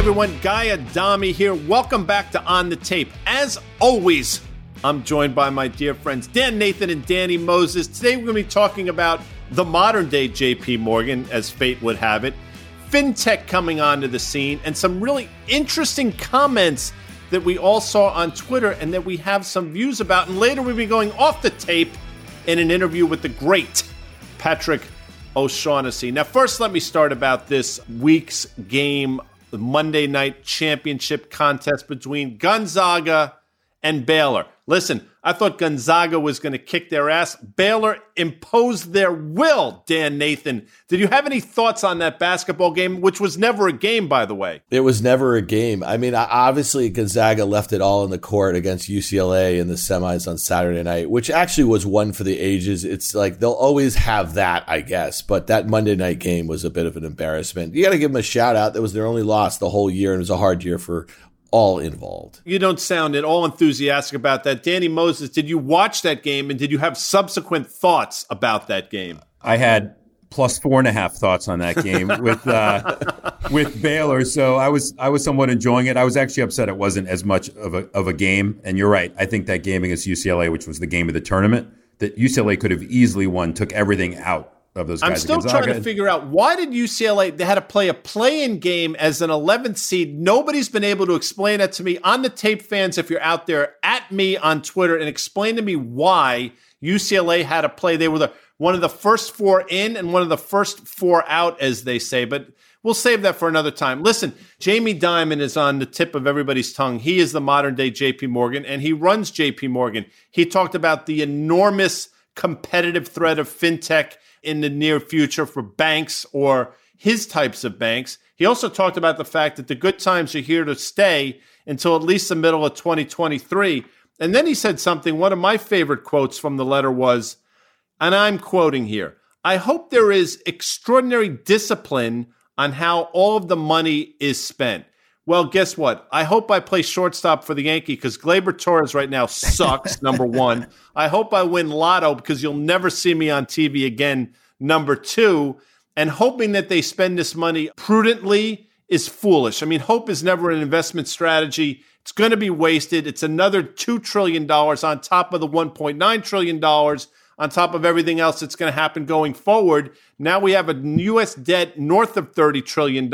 everyone, Guy Adami here. Welcome back to On the Tape. As always, I'm joined by my dear friends Dan Nathan and Danny Moses. Today we're going to be talking about the modern day JP Morgan, as fate would have it, fintech coming onto the scene, and some really interesting comments that we all saw on Twitter and that we have some views about. And later we'll be going off the tape in an interview with the great Patrick O'Shaughnessy. Now, first, let me start about this week's game, the Monday night championship contest between Gonzaga and Baylor. Listen, I thought Gonzaga was going to kick their ass. Baylor imposed their will, Dan Nathan. Did you have any thoughts on that basketball game, which was never a game, by the way? It was never a game. I mean, obviously, Gonzaga left it all in the court against UCLA in the semis on Saturday night, which actually was one for the ages. It's like they'll always have that, I guess. But that Monday night game was a bit of an embarrassment. You got to give them a shout out. That was their only loss the whole year, and it was a hard year for all involved. You don't sound at all enthusiastic about that. Danny Moses, did you watch that game and did you have subsequent thoughts about that game? I had plus four and a half thoughts on that game with uh, with Baylor. So I was I was somewhat enjoying it. I was actually upset it wasn't as much of a of a game. And you're right. I think that game against UCLA, which was the game of the tournament, that UCLA could have easily won, took everything out of those I'm still trying to figure out why did UCLA they had to play a play-in game as an 11th seed. Nobody's been able to explain that to me. On the tape, fans, if you're out there, at me on Twitter and explain to me why UCLA had to play. They were the one of the first four in and one of the first four out, as they say. But we'll save that for another time. Listen, Jamie Dimon is on the tip of everybody's tongue. He is the modern day JP Morgan, and he runs JP Morgan. He talked about the enormous competitive threat of fintech in the near future for banks or his types of banks. He also talked about the fact that the good times are here to stay until at least the middle of 2023. And then he said something, one of my favorite quotes from the letter was, and I'm quoting here I hope there is extraordinary discipline on how all of the money is spent. Well, guess what? I hope I play shortstop for the Yankee because Gleyber Torres right now sucks, number one. I hope I win lotto because you'll never see me on TV again, number two. And hoping that they spend this money prudently is foolish. I mean, hope is never an investment strategy. It's going to be wasted. It's another $2 trillion on top of the $1.9 trillion on top of everything else that's going to happen going forward. Now we have a U.S. debt north of $30 trillion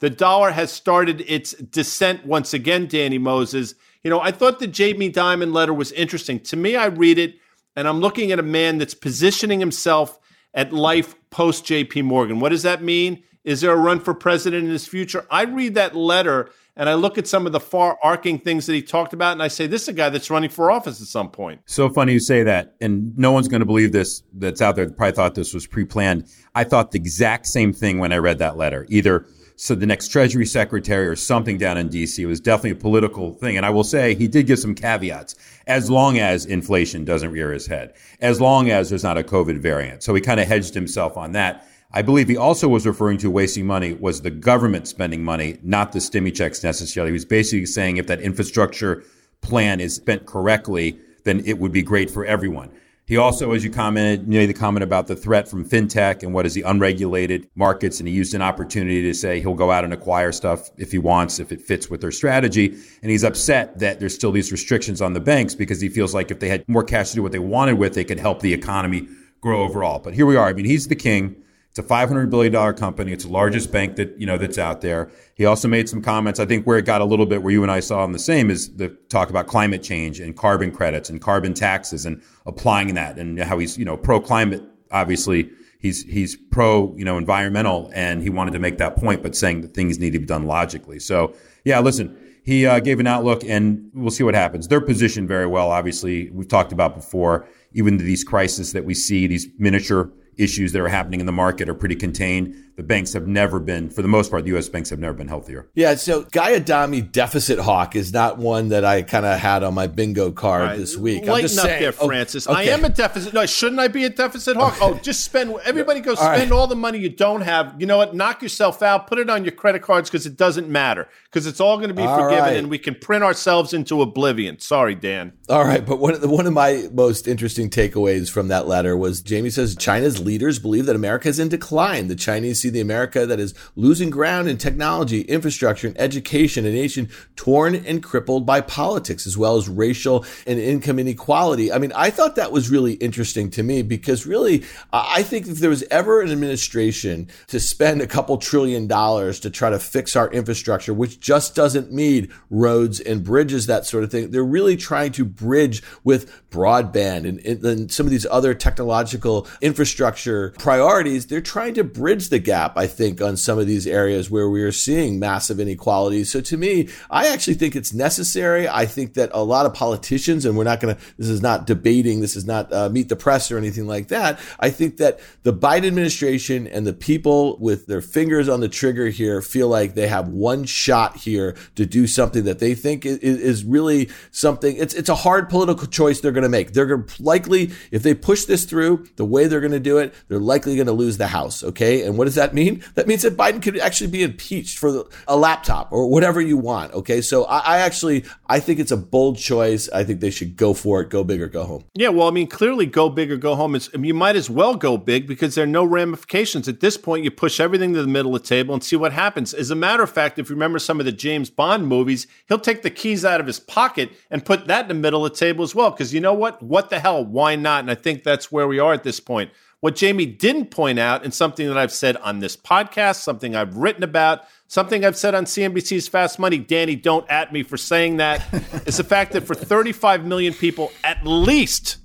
the dollar has started its descent once again, Danny Moses. You know, I thought the Jamie Dimon letter was interesting. To me, I read it and I'm looking at a man that's positioning himself at life post JP Morgan. What does that mean? Is there a run for president in his future? I read that letter and I look at some of the far arcing things that he talked about, and I say, this is a guy that's running for office at some point. So funny you say that, and no one's going to believe this that's out there. Probably thought this was pre planned. I thought the exact same thing when I read that letter. Either so the next Treasury Secretary or something down in DC. Was definitely a political thing. And I will say he did give some caveats as long as inflation doesn't rear his head, as long as there's not a COVID variant. So he kind of hedged himself on that. I believe he also was referring to wasting money was the government spending money, not the stimmy checks necessarily. He was basically saying if that infrastructure plan is spent correctly, then it would be great for everyone. He also, as you commented, made the comment about the threat from fintech and what is the unregulated markets. And he used an opportunity to say he'll go out and acquire stuff if he wants, if it fits with their strategy. And he's upset that there's still these restrictions on the banks because he feels like if they had more cash to do what they wanted with, they could help the economy grow overall. But here we are. I mean, he's the king. It's a $500 billion company. It's the largest bank that, you know, that's out there. He also made some comments. I think where it got a little bit where you and I saw him the same is the talk about climate change and carbon credits and carbon taxes and applying that and how he's, you know, pro climate. Obviously, he's, he's pro, you know, environmental and he wanted to make that point, but saying that things need to be done logically. So yeah, listen, he uh, gave an outlook and we'll see what happens. They're positioned very well. Obviously, we've talked about before, even these crises that we see, these miniature issues that are happening in the market are pretty contained. The banks have never been, for the most part, the U.S. banks have never been healthier. Yeah. So Guy Adami deficit hawk is not one that I kind of had on my bingo card right. this week. Lighten I'm just up saying, there, oh, Francis. Okay. I am a deficit. No, shouldn't I be a deficit hawk? Okay. Oh, just spend. Everybody go spend all, all the money you don't have. You know what? Knock yourself out. Put it on your credit cards because it doesn't matter because it's all going to be all forgiven right. and we can print ourselves into oblivion. Sorry, Dan. All right, but one of the, one of my most interesting interesting takeaways from that letter was Jamie says China's leaders believe that America is in decline. The Chinese see the America that is losing ground in technology, infrastructure, and education, a nation torn and crippled by politics, as well as racial and income inequality. I mean, I thought that was really interesting to me because really, I think if there was ever an administration to spend a couple trillion dollars to try to fix our infrastructure, which just doesn't need roads and bridges, that sort of thing, they're really trying to bridge with broadband and, and some of these other technological infrastructure priorities. They're trying to bridge the gap, I think, on some of these areas where we are seeing massive inequalities. So to me, I actually think it's necessary. I think that a lot of politicians, and we're not going to, this is not debating, this is not uh, meet the press or anything like that. I think that the Biden administration and the people with their fingers on the trigger here feel like they have one shot here to do something that they think is, is really something. It's, it's a hard political choice they're going to make. They're going to likely, if they push this through the way they're going to do it, they're likely going to lose the House. Okay. And what does that mean? That means that Biden could actually be impeached for a laptop or whatever you want. Okay. So I, I actually, I think it's a bold choice. I think they should go for it. Go big or go home. Yeah. Well, I mean, clearly go big or go home is, you might as well go big because there are no ramifications. At this point, you push everything to the middle of the table and see what happens. As a matter of fact, if you remember some of the James Bond movies, he'll take the keys out of his pocket and put that in the middle of the table as well. Because you know what? What the hell? Why not? And I think that's where we are at this point. What Jamie didn't point out, and something that I've said on this podcast, something I've written about, something I've said on CNBC's Fast Money, Danny, don't at me for saying that, is the fact that for 35 million people at least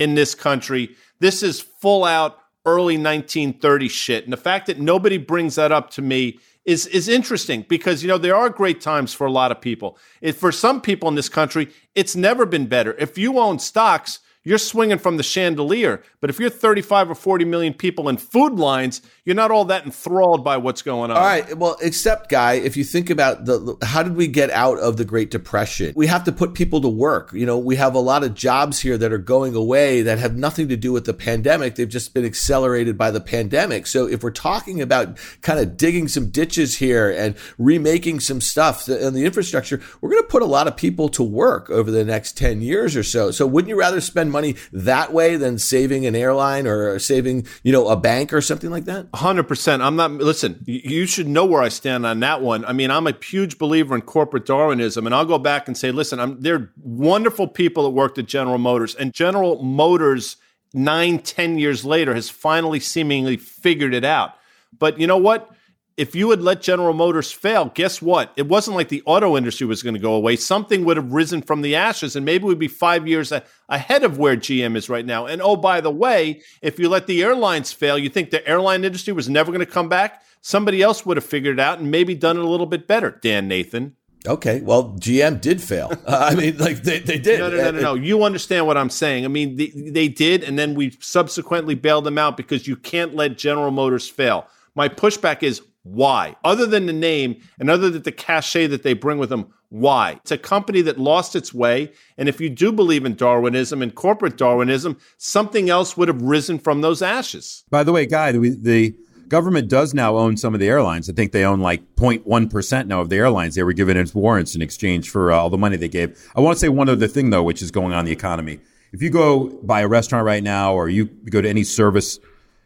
in this country, this is full out early 1930 shit. And the fact that nobody brings that up to me is is interesting because you know there are great times for a lot of people. If for some people in this country, it's never been better. If you own stocks, you're swinging from the chandelier. But if you're 35 or 40 million people in food lines, you're not all that enthralled by what's going on. All right. Well, except, Guy, if you think about the, how did we get out of the Great Depression? We have to put people to work. You know, we have a lot of jobs here that are going away that have nothing to do with the pandemic. They've just been accelerated by the pandemic. So if we're talking about kind of digging some ditches here and remaking some stuff in the infrastructure, we're going to put a lot of people to work over the next 10 years or so. So wouldn't you rather spend money that way than saving an airline or saving, you know, a bank or something like that? Hundred percent. I'm not. Listen, you should know where I stand on that one. I mean, I'm a huge believer in corporate Darwinism, and I'll go back and say, listen, I'm, there are wonderful people that worked at General Motors, and General Motors nine, ten years later has finally seemingly figured it out. But you know what? If you had let General Motors fail, guess what? It wasn't like the auto industry was going to go away. Something would have risen from the ashes, and maybe we'd be five years a- ahead of where GM is right now. And oh, by the way, if you let the airlines fail, you think the airline industry was never going to come back? Somebody else would have figured it out and maybe done it a little bit better, Dan Nathan. Okay, well, GM did fail. Uh, I mean, like they, they did. No, no, no, no, no. You understand what I'm saying. I mean, they, they did, and then we subsequently bailed them out because you can't let General Motors fail. My pushback is why? Other than the name and other than the cachet that they bring with them, why? It's a company that lost its way. And if you do believe in Darwinism and corporate Darwinism, something else would have risen from those ashes. By the way, Guy, the, the government does now own some of the airlines. I think they own like 0.1% now of the airlines. They were given its warrants in exchange for uh, all the money they gave. I want to say one other thing, though, which is going on in the economy. If you go buy a restaurant right now or you go to any service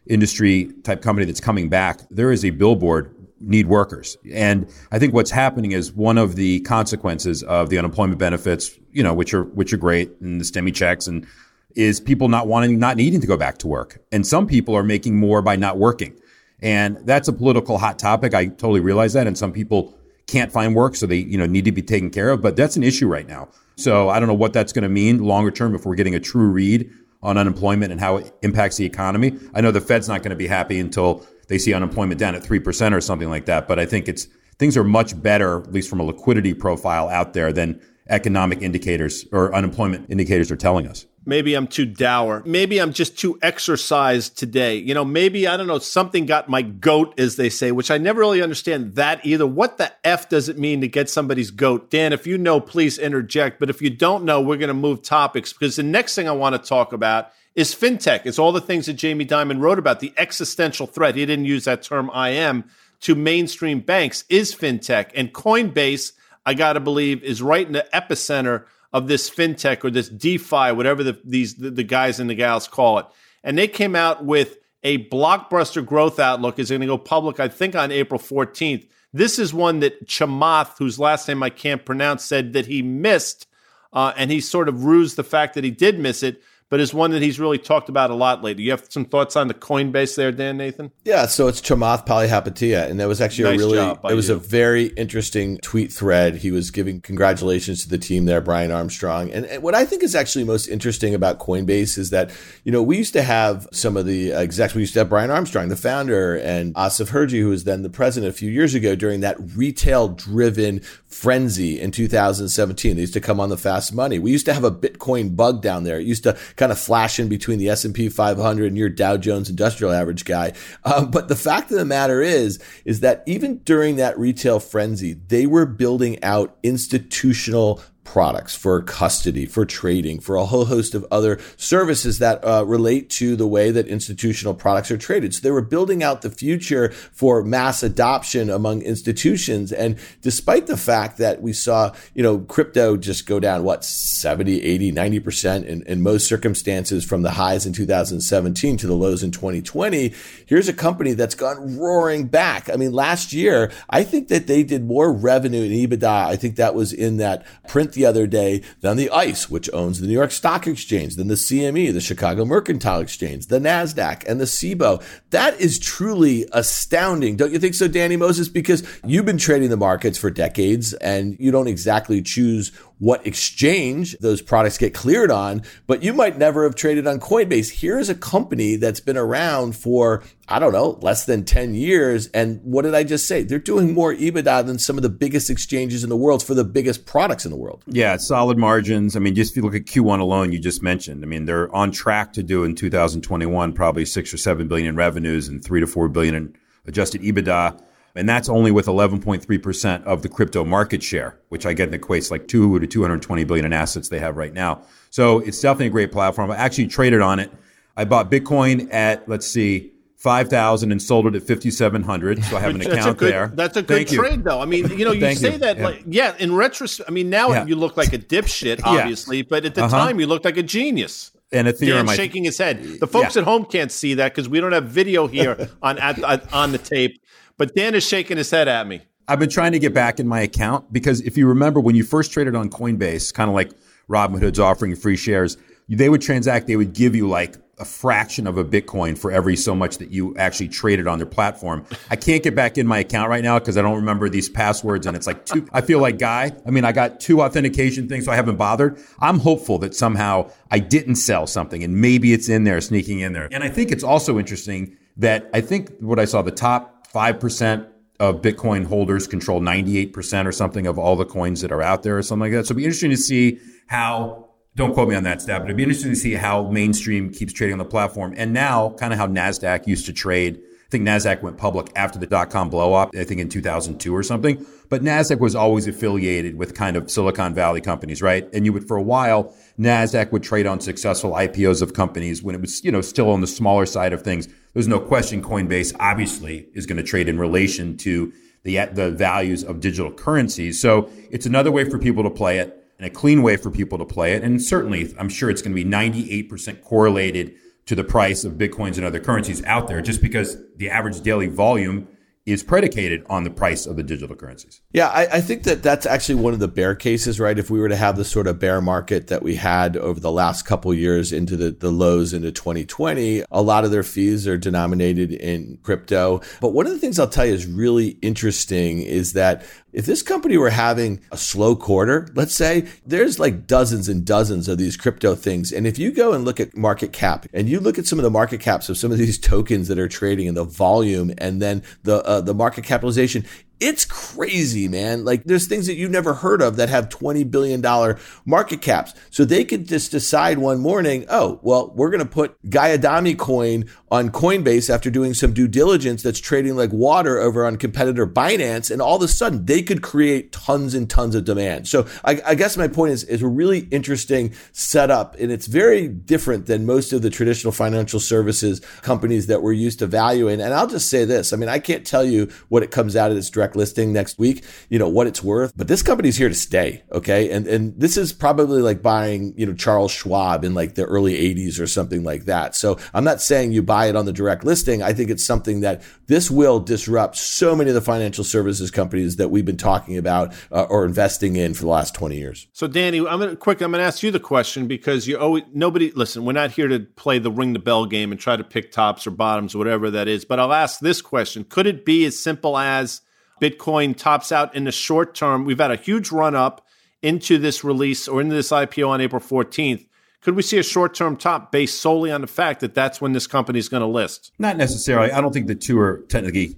industry type company that's coming back, there is a billboard need workers. And I think what's happening is one of the consequences of the unemployment benefits, you know, which are which are great and the stimmy checks and is people not wanting not needing to go back to work. And some people are making more by not working. And that's a political hot topic. I totally realize that and some people can't find work so they, you know, need to be taken care of, but that's an issue right now. So I don't know what that's going to mean longer term if we're getting a true read on unemployment and how it impacts the economy. I know the Fed's not going to be happy until they see unemployment down at 3% or something like that. But I think it's things are much better, at least from a liquidity profile out there than economic indicators or unemployment indicators are telling us. Maybe I'm too dour. Maybe I'm just too exercised today. You know, maybe, I don't know, something got my goat, as they say, which I never really understand that either. What the F does it mean to get somebody's goat? Dan, if you know, please interject. But if you don't know, we're going to move topics because the next thing I want to talk about is fintech. It's all the things that Jamie Dimon wrote about, the existential threat. He didn't use that term I am to mainstream banks is fintech. And Coinbase, I got to believe, is right in the epicenter of this fintech or this DeFi, whatever the, these the, the guys and the gals call it. And they came out with a blockbuster growth outlook. Is going to go public, I think, on April 14th. This is one that Chamath, whose last name I can't pronounce, said that he missed, uh, and he sort of rused the fact that he did miss it but is one that he's really talked about a lot lately. You have some thoughts on the Coinbase there, Dan Nathan? Yeah, so it's Chamath Palihapitiya, and that was actually nice a really it was you. a very interesting tweet thread. He was giving congratulations to the team there, Brian Armstrong. And, and, what I think is actually most interesting about Coinbase is that, you know, we used to have some of the execs, we used to have Brian Armstrong, the founder, and Asif Hirji, who was then the president a few years ago during that retail driven frenzy in 2017. They used to come on the fast money. We used to have a Bitcoin bug down there. It used to kind of flashing between the S&P 500 and your Dow Jones Industrial Average guy. Um, but the fact of the matter is, is that even during that retail frenzy, they were building out institutional products, for custody, for trading, for a whole host of other services that uh, relate to the way that institutional products are traded. So they were building out the future for mass adoption among institutions. And despite the fact that we saw, you know, crypto just go down, what, 70, 80, 90% in, in most circumstances from the highs in 2017 to the lows in 2020, here's a company that's gone roaring back. I mean, last year, I think that they did more revenue in EBITDA. I think that was in that print the other day than the ICE, which owns the New York Stock Exchange, then the CME, the Chicago Mercantile Exchange, the NASDAQ, and the CBOE. That is truly astounding. Don't you think so, Danny Moses? Because you've been trading the markets for decades and you don't exactly choose what exchange those products get cleared on, but you might never have traded on Coinbase. Here's a company that's been around for, I don't know, less than 10 years. And what did I just say? They're doing more EBITDA than some of the biggest exchanges in the world for the biggest products in the world. Yeah, solid margins. I mean, just if you look at Q1 alone, you just mentioned, I mean, they're on track to do in 2021 probably six or seven billion in revenues and three to four billion in adjusted EBITDA. And that's only with 11.3% of the crypto market share, which I get equates like 2 to 220 billion in assets they have right now. So it's definitely a great platform. I actually traded on it. I bought Bitcoin at, let's see, 5,000 and sold it at 5,700. So I have an account good, there. That's a good Thank trade, you. though. I mean, you know, you say you. that, yeah. like, yeah, in retrospect, I mean, now yeah. you look like a dipshit, obviously, yeah. but at the uh-huh. time you looked like a genius and Ethereum. Dan shaking his head. The folks at home can't see that because we don't have video here on at, on the tape. But Dan is shaking his head at me. I've been trying to get back in my account because if you remember when you first traded on Coinbase, kind of like Robinhood's offering free shares, they would transact, they would give you like a fraction of a Bitcoin for every so much that you actually traded on their platform. I can't get back in my account right now because I don't remember these passwords and it's like two, I feel like Guy. I mean, I got two authentication things, so I haven't bothered. I'm hopeful that somehow I didn't sell something and maybe it's in there, sneaking in there. And I think it's also interesting that I think what I saw, the top 5% of Bitcoin holders control 98% or something of all the coins that are out there or something like that. So it'd be interesting to see how, don't quote me on that stat, but it'd be interesting to see how mainstream keeps trading on the platform. And now kind of how NASDAQ used to trade. I think NASDAQ went public after the dot com blow up, I think in 2002 or something. But NASDAQ was always affiliated with kind of Silicon Valley companies, right? And you would, for a while, NASDAQ would trade on successful IPOs of companies when it was, you know, still on the smaller side of things there's no question Coinbase obviously is going to trade in relation to the, the values of digital currencies. So it's another way for people to play it and a clean way for people to play it. And certainly, I'm sure it's going to be 98% correlated to the price of Bitcoins and other currencies out there just because the average daily volume is predicated on the price of the digital currencies. Yeah, I, I, think that that's actually one of the bear cases, right? If we were to have the sort of bear market that we had over the last couple years into the, the lows into 2020, a lot of their fees are denominated in crypto. But one of the things I'll tell you is really interesting is that if this company were having a slow quarter, let's say, there's like dozens and dozens of these crypto things. And if you go and look at market cap and you look at some of the market caps of some of these tokens that are trading and the volume and then the uh, Uh, the market capitalization, it's crazy, man. Like there's things that you've never heard of that have $20 billion market caps. So they could just decide one morning, oh, well, we're going to put Guy Adami coin on Coinbase after doing some due diligence that's trading like water over on competitor Binance. And all of a sudden they could create tons and tons of demand. So I, I guess my point is, is a really interesting setup and it's very different than most of the traditional financial services companies that we're used to valuing. And I'll just say this. I mean, I can't tell you what it comes out of this direct direct listing next week, you know, what it's worth. But this company's here to stay. Okay. And, and this is probably like buying, you know, Charles Schwab in like the early 80s or something like that. So I'm not saying you buy it on the direct listing. I think it's something that this will disrupt so many of the financial services companies that we've been talking about uh, or investing in for the last 20 years. So Danny, I'm gonna quick. I'm gonna ask you the question because you always nobody listen. We're not here to play the ring the bell game and try to pick tops or bottoms, or whatever that is. But I'll ask this question: Could it be as simple as Bitcoin tops out in the short term? We've had a huge run up into this release or into this IPO on April 14th. Could we see a short term top based solely on the fact that that's when this company is going to list? Not necessarily. I don't think the two are technically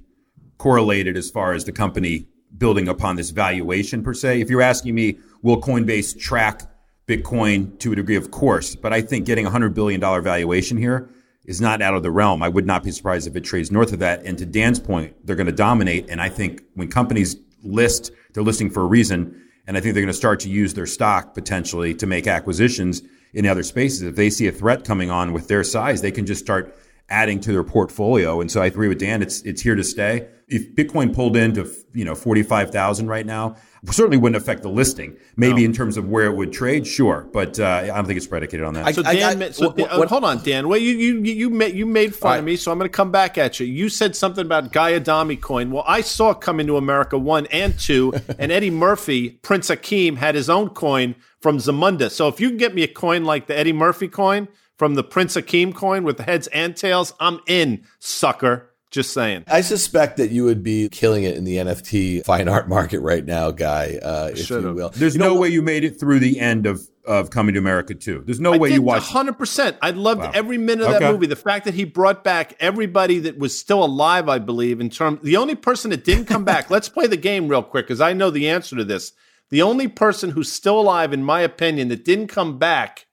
correlated as far as the company building upon this valuation per se. If you're asking me, will Coinbase track Bitcoin to a degree? Of course. But I think getting a $100 billion valuation here is not out of the realm. I would not be surprised if it trades north of that. And to Dan's point, they're going to dominate. And I think when companies list, they're listing for a reason. And I think they're going to start to use their stock potentially to make acquisitions in other spaces. If they see a threat coming on with their size, they can just start adding to their portfolio. And so I agree with Dan. It's it's here to stay. If Bitcoin pulled into you know forty five thousand right now, certainly wouldn't affect the listing. Maybe no. in terms of where it would trade, sure, but uh, I don't think it's predicated on that. so Dan, I, so what, what, hold on, Dan. Well, you you you made you made fun right. of me, so I'm going to come back at you. You said something about Guy Adami coin. Well, I saw it come into America one and two, and Eddie Murphy, Prince Akeem, had his own coin from Zamunda. So if you can get me a coin like the Eddie Murphy coin from the Prince Akeem coin with the heads and tails, I'm in, sucker. Just saying. I suspect that you would be killing it in the NFT fine art market right now, guy. Uh, if Should've. you will. There's you no know, way you made it through the end of of Coming to America too. There's no I way you watched. 100. percent I loved wow. every minute of okay. that movie. The fact that he brought back everybody that was still alive, I believe. In terms, the only person that didn't come back. let's play the game real quick because I know the answer to this. The only person who's still alive, in my opinion, that didn't come back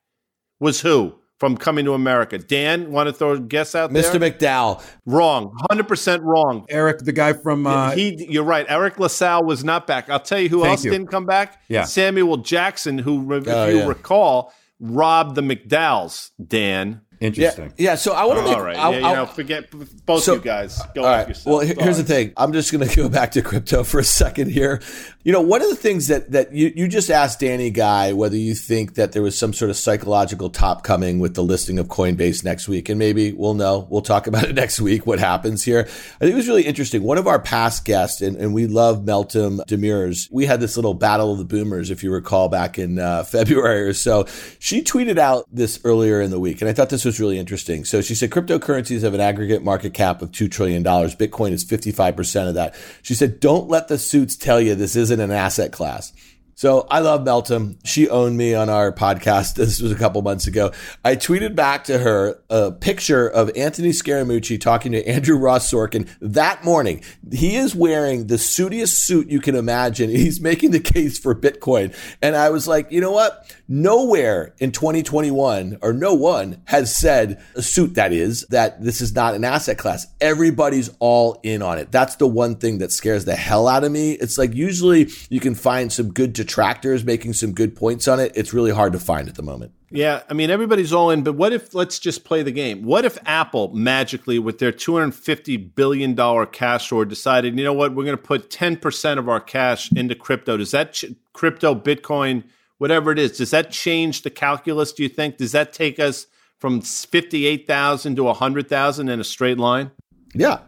was who? From Coming to America. Dan, want to throw a guess out Mr. there? Mr. McDowell. Wrong. 100% wrong. Eric, the guy from. Uh, he, you're right. Eric LaSalle was not back. I'll tell you who else you. didn't come back. Yeah. Samuel Jackson, who, if oh, you yeah. recall, robbed the McDowells, Dan. Interesting. Yeah, yeah so I want to make. All right. I'll, yeah, you I'll, know, forget both so, you guys. Go all right. Well, here's the thing. I'm just going to go back to crypto for a second here. You know, one of the things that that you, you just asked Danny Guy whether you think that there was some sort of psychological top coming with the listing of Coinbase next week, and maybe we'll know. We'll talk about it next week. What happens here? I think it was really interesting. One of our past guests, and, and we love Meltem Demirors. We had this little battle of the boomers, if you recall, back in uh, February or so. She tweeted out this earlier in the week, and I thought this was really interesting. So she said cryptocurrencies have an aggregate market cap of two trillion dollars. Bitcoin is fifty five percent of that. She said, "Don't let the suits tell you this isn't." An asset class. So I love Meltem. She owned me on our podcast. This was a couple months ago. I tweeted back to her a picture of Anthony Scaramucci talking to Andrew Ross Sorkin that morning. He is wearing the suitiest suit you can imagine. He's making the case for Bitcoin. And I was like, you know what? Nowhere in 2021 or no one has said a suit that is that this is not an asset class. Everybody's all in on it. That's the one thing that scares the hell out of me. It's like usually you can find some good detractors making some good points on it. It's really hard to find at the moment. Yeah, I mean everybody's all in, but what if let's just play the game? What if Apple magically with their 250 billion dollar cash hoard decided, you know what, we're going to put 10% of our cash into crypto. Does that ch- crypto Bitcoin whatever it is, does that change the calculus do you think? Does that take us from 58,000 to 100,000 in a straight line? Yeah.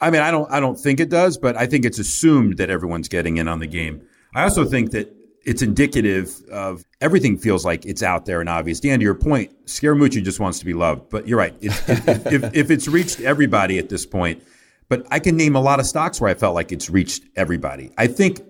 I mean, I don't I don't think it does, but I think it's assumed that everyone's getting in on the game. I also think that it's indicative of everything feels like it's out there and obvious. Dan, to your point, Scaramucci just wants to be loved. But you're right. If, if, if, if, it's reached everybody at this point, but I can name a lot of stocks where I felt like it's reached everybody. I think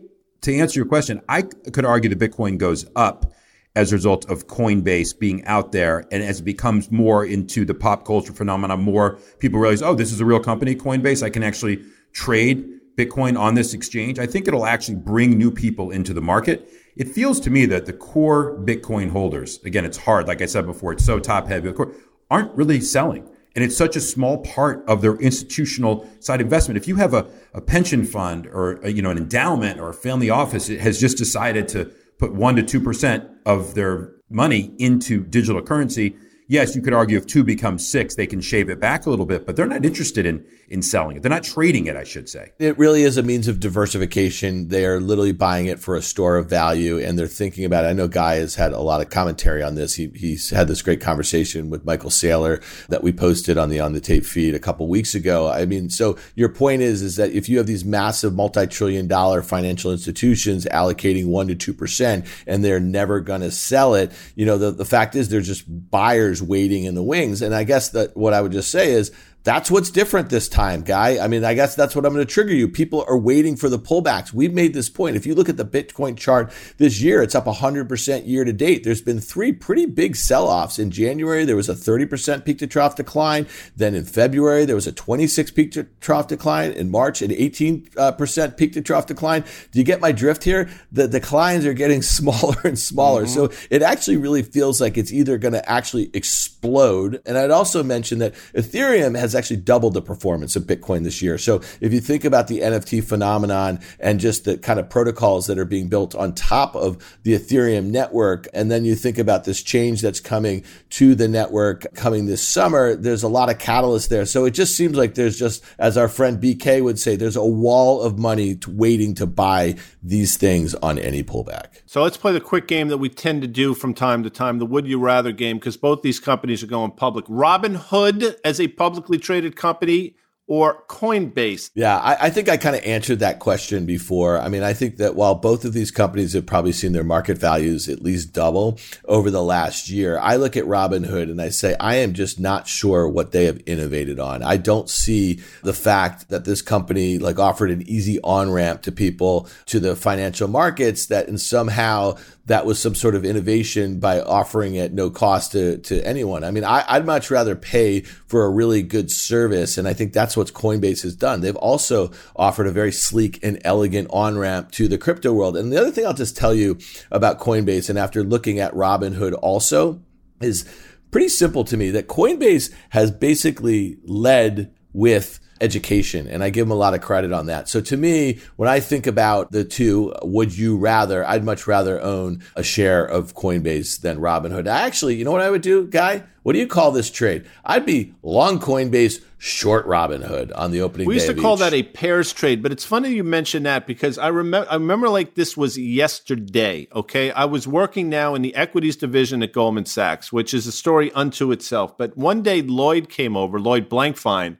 to answer your question, I could argue that Bitcoin goes up as a result of Coinbase being out there. And as it becomes more into the pop culture phenomenon, more people realize, oh, this is a real company, Coinbase. I can actually trade Bitcoin on this exchange, I think it'll actually bring new people into the market. It feels to me that the core Bitcoin holders, again, it's hard, like I said before, it's so top heavy, of course, aren't really selling. And it's such a small part of their institutional side investment. If you have a, a pension fund or a, you know an endowment or a family office, it has just decided to put one to two percent of their money into digital currency, yes, you could argue if two becomes six, they can shave it back a little bit, but they're not interested in in selling it. They're not trading it, I should say. It really is a means of diversification. They are literally buying it for a store of value and they're thinking about it. I know Guy has had a lot of commentary on this. He, he's had this great conversation with Michael Saylor that we posted on the on the tape feed a couple weeks ago. I mean, so your point is is that if you have these massive multi-trillion dollar financial institutions allocating one to two percent and they're never gonna sell it, you know, the, the fact is they're just buyers waiting in the wings. And I guess that what I would just say is that's what's different this time, guy. I mean, I guess that's what I'm going to trigger you. People are waiting for the pullbacks. We've made this point. If you look at the Bitcoin chart this year, it's up 100% year to date. There's been three pretty big sell offs. In January, there was a 30% peak to trough decline. Then in February, there was a 26 peak to trough decline. In March, an 18% peak to trough decline. Do you get my drift here? The declines are getting smaller and smaller. Mm-hmm. So it actually really feels like it's either going to actually explode. And I'd also mention that Ethereum has actually doubled the performance of Bitcoin this year. So if you think about the NFT phenomenon and just the kind of protocols that are being built on top of the Ethereum network, and then you think about this change that's coming to the network coming this summer, there's a lot of catalyst there. So it just seems like there's just, as our friend BK would say, there's a wall of money to waiting to buy these things on any pullback. So let's play the quick game that we tend to do from time to time, the Would You Rather game, because both these companies are going public. Robinhood as a publicly traded company or Coinbase? Yeah, I, I think I kind of answered that question before. I mean, I think that while both of these companies have probably seen their market values at least double over the last year, I look at Robinhood and I say, I am just not sure what they have innovated on. I don't see the fact that this company like offered an easy on ramp to people to the financial markets that and somehow that was some sort of innovation by offering it no cost to, to anyone. I mean, I, I'd much rather pay for a really good service. And I think that's what Coinbase has done. They've also offered a very sleek and elegant on ramp to the crypto world. And the other thing I'll just tell you about Coinbase, and after looking at Robinhood also, is pretty simple to me that Coinbase has basically led with education. And I give them a lot of credit on that. So to me, when I think about the two, would you rather, I'd much rather own a share of Coinbase than Robinhood. I actually, you know what I would do, Guy? What do you call this trade? I'd be long Coinbase, short Robinhood on the opening. We used to call each. that a pairs trade, but it's funny you mention that because I remember I remember like this was yesterday. Okay, I was working now in the equities division at Goldman Sachs, which is a story unto itself. But one day Lloyd came over, Lloyd Blankfein,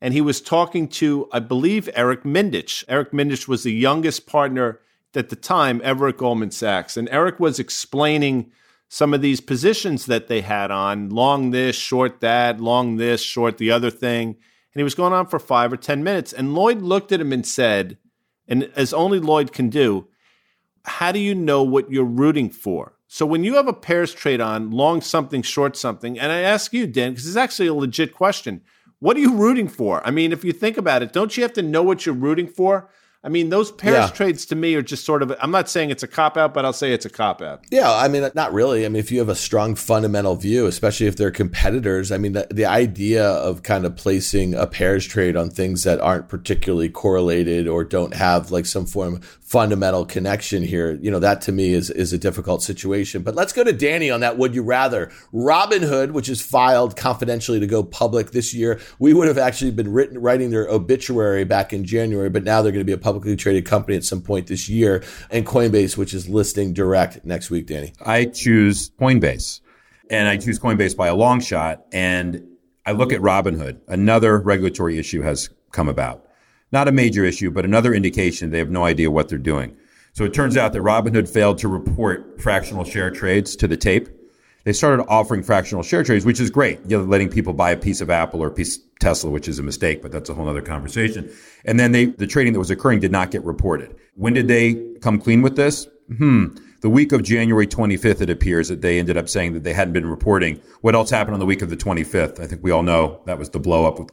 and he was talking to, I believe, Eric Mindich. Eric Mindich was the youngest partner at the time ever at Goldman Sachs. And Eric was explaining some of these positions that they had on long this, short that, long this, short the other thing. And he was going on for five or 10 minutes. And Lloyd looked at him and said, and as only Lloyd can do, how do you know what you're rooting for? So when you have a pairs trade on, long something, short something, and I ask you, Dan, because it's actually a legit question what are you rooting for? I mean, if you think about it, don't you have to know what you're rooting for? I mean, those pairs yeah. trades to me are just sort of, I'm not saying it's a cop out, but I'll say it's a cop out. Yeah. I mean, not really. I mean, if you have a strong fundamental view, especially if they're competitors, I mean, the, the idea of kind of placing a pairs trade on things that aren't particularly correlated or don't have like some form of fundamental connection here, you know, that to me is, is a difficult situation. But let's go to Danny on that. Would you rather Robinhood, which is filed confidentially to go public this year? We would have actually been written, writing their obituary back in January, but now they're going to be a publicly traded company at some point this year, and Coinbase, which is listing direct next week, Danny? I choose Coinbase, and I choose Coinbase by a long shot. And I look at Robinhood. Another regulatory issue has come about. Not a major issue, but another indication they have no idea what they're doing. So it turns out that Robinhood failed to report fractional share trades to the tape they started offering fractional share trades, which is great. You know, letting people buy a piece of Apple or a piece of Tesla, which is a mistake, but that's a whole other conversation. And then they, the trading that was occurring did not get reported. When did they come clean with this? Hmm. The week of January 25th, it appears that they ended up saying that they hadn't been reporting. What else happened on the week of the 25th? I think we all know that was the blow up with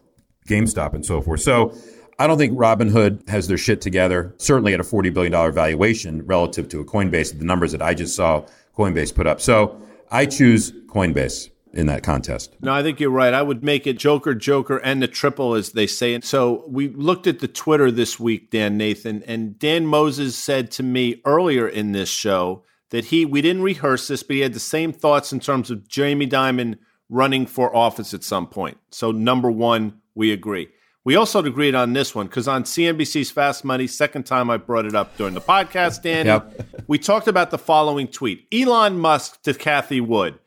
GameStop and so forth. So I don't think Robinhood has their shit together, certainly at a $40 billion valuation relative to a Coinbase, the numbers that I just saw Coinbase put up. So I choose Coinbase in that contest. No, I think you're right. I would make it Joker, Joker, and the triple, as they say. So we looked at the Twitter this week, Dan Nathan, and Dan Moses said to me earlier in this show that he we didn't rehearse this, but he had the same thoughts in terms of Jamie Dimon running for office at some point. So, number one, we agree. We also agreed on this one because on CNBC's Fast Money, second time I brought it up during the podcast, Danny, yep. we talked about the following tweet Elon Musk to Cathie Wood.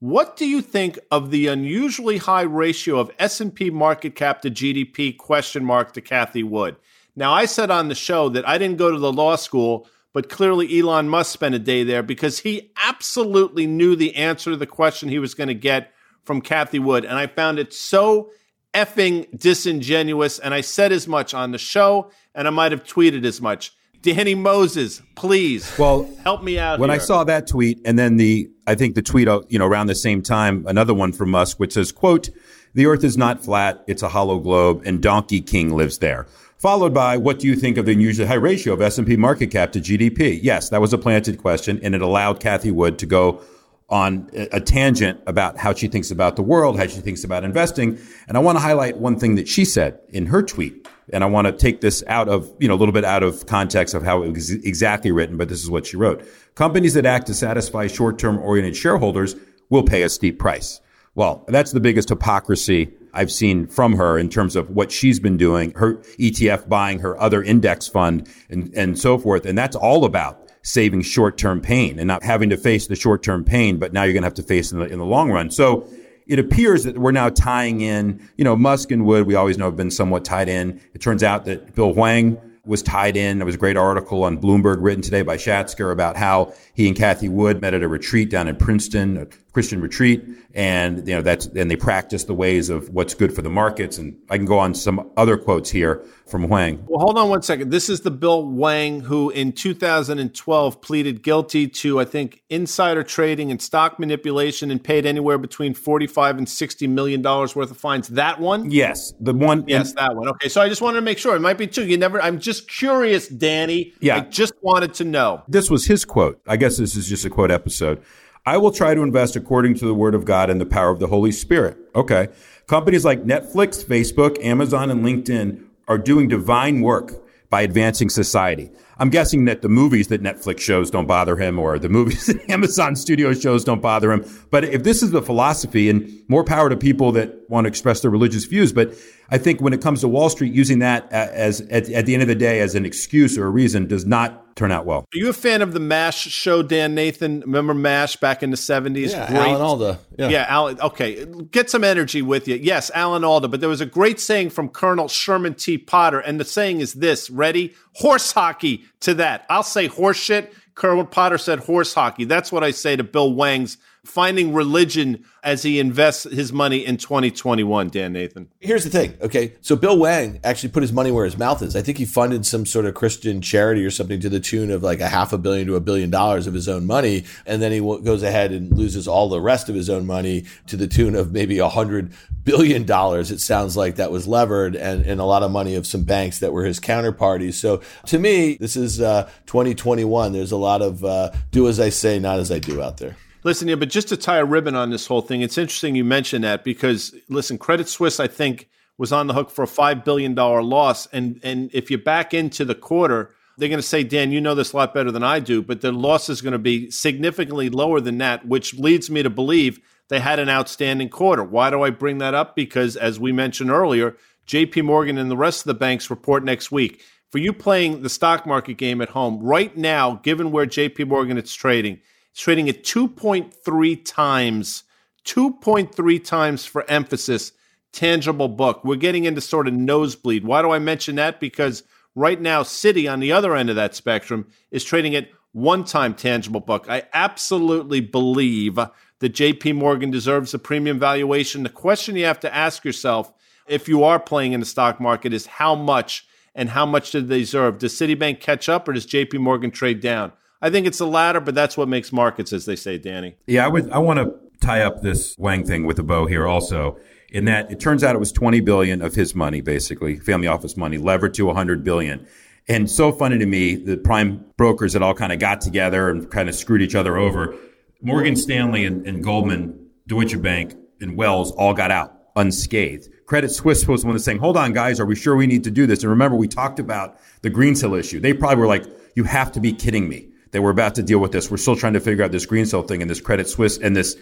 What do you think of the unusually high ratio of S&P market cap to GDP question mark to Cathie Wood? Now, I said on the show that I didn't go to the law school, but clearly Elon Musk spent a day there because he absolutely knew the answer to the question he was going to get from Cathie Wood. And I found it so effing disingenuous. And I said as much on the show, and I might have tweeted as much. Danny Moses, please. Well, help me out. When here. I saw that tweet, and then the, I think the tweet, uh, you know, around the same time, another one from Musk, which says, "quote The Earth is not flat; it's a hollow globe, and Donkey King lives there." Followed by, "What do you think of the unusually high ratio of S and P market cap to GDP?" Yes, that was a planted question, and it allowed Cathie Wood to go on a tangent about how she thinks about the world, how she thinks about investing. And I want to highlight one thing that she said in her tweet. And I want to take this out of, you know, a little bit out of context of how it was exactly written, but this is what she wrote. Companies that act to satisfy short-term oriented shareholders will pay a steep price. Well, that's the biggest hypocrisy I've seen from her in terms of what she's been doing, her ETF buying, her other index fund and, and so forth. And that's all about saving short-term pain and not having to face the short-term pain, but now you're going to have to face in the, in the long run. So it appears that we're now tying in, you know, Musk and Wood, we always know have been somewhat tied in. It turns out that Bill Hwang was tied in. There was a great article on Bloomberg written today by Schatzker about how he and Cathie Wood met at a retreat down in Princeton, Christian retreat, and you know that's and they practice the ways of what's good for the markets. And I can go on some other quotes here from Hwang. Well, hold on one second. This is the Bill Hwang who in 2012 pleaded guilty to, I think, insider trading and stock manipulation and paid anywhere between 45 and 60 million dollars worth of fines. That one? Yes, the one. Yes, that one. Okay, so I just wanted to make sure. It might be two. You never. I'm just curious, Danny. Yeah, I just wanted to know. This was his quote. I guess this is just a quote episode. I will try to invest according to the word of God and the power of the Holy Spirit. Okay. Companies like Netflix, Facebook, Amazon, and LinkedIn are doing divine work by advancing society. I'm guessing that the movies that Netflix shows don't bother him or the movies that Amazon Studio shows don't bother him. But if this is the philosophy and more power to people that want to express their religious views, but I think when it comes to Wall Street, using that as at, at the end of the day as an excuse or a reason does not turn out well. Are you a fan of the MASH show, Dan Nathan? Remember MASH back in the 70s? Yeah, great. Alan Alda. Yeah. yeah, Alan. Okay, get some energy with you. Yes, Alan Alda. But there was a great saying from Colonel Sherman T. Potter, and the saying is this: "Ready? Horse hockey." To that, I'll say horse shit. Colonel Potter said horse hockey. That's what I say to Bill Hwang's finding religion as he invests his money in 2021, Dan Nathan? Here's the thing. Okay. So Bill Hwang actually put his money where his mouth is. I think he funded some sort of Christian charity or something to the tune of like a half a billion to a billion dollars of his own money. And then he goes ahead and loses all the rest of his own money to the tune of maybe a hundred billion dollars. It sounds like that was levered and, and a lot of money of some banks that were his counterparties. So to me, this is uh, 2021. There's a lot of uh, do as I say, not as I do out there. Listen, yeah, but just to tie a ribbon on this whole thing, it's interesting you mentioned that because listen, Credit Suisse, I think, was on the hook for a five billion dollar loss, and and if you back into the quarter, they're going to say, Dan, you know this a lot better than I do, but the loss is going to be significantly lower than that, which leads me to believe they had an outstanding quarter. Why do I bring that up? Because as we mentioned earlier, J.P. Morgan and the rest of the banks report next week. For you playing the stock market game at home right now, given where J.P. Morgan is trading trading at 2.3 times, 2.3 times for emphasis, tangible book. We're getting into sort of nosebleed. Why do I mention that? Because right now, Citi on the other end of that spectrum is trading at one time tangible book. I absolutely believe that JP Morgan deserves a premium valuation. The question you have to ask yourself if you are playing in the stock market is how much and how much do they deserve? Does Citibank catch up or does JP Morgan trade down? I think it's the latter, but that's what makes markets, as they say, Danny. Yeah, I would. I want to tie up this Hwang thing with a bow here, also. In that, it turns out it was 20 billion of his money, basically family office money, levered to 100 billion. And so funny to me, the prime brokers that all kind of got together and kind of screwed each other over. Morgan Stanley and, and Goldman, Deutsche Bank, and Wells all got out unscathed. Credit Suisse was one that's saying, hold on, guys, are we sure we need to do this? And remember, we talked about the Greensill issue. They probably were like, you have to be kidding me that we're about to deal with this. We're still trying to figure out this Greensill thing and this Credit Suisse and this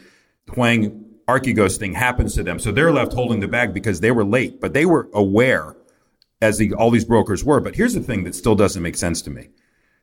Hwang Archegos thing happens to them. So they're left holding the bag because they were late, but they were aware as the, all these brokers were. But here's the thing that still doesn't make sense to me.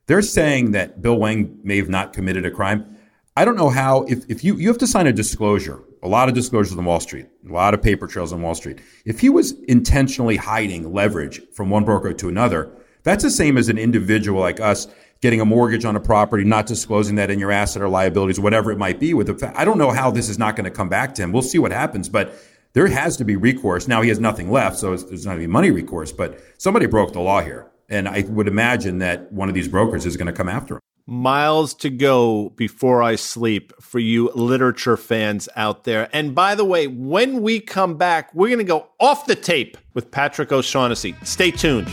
They're saying that Bill Hwang may have not committed a crime. I don't know how, if, if you, you have to sign a disclosure, a lot of disclosures on Wall Street, a lot of paper trails on Wall Street. If he was intentionally hiding leverage from one broker to another, that's the same as an individual like us getting a mortgage on a property, not disclosing that in your asset or liabilities, whatever it might be. With the, I don't know how this is not going to come back to him. We'll see what happens, but there has to be recourse. Now he has nothing left, so there's not going to be money recourse. But somebody broke the law here, and I would imagine that one of these brokers is going to come after him. Miles to go before I sleep for you literature fans out there. And by the way, when we come back, we're going to go off the tape with Patrick O'Shaughnessy. Stay tuned.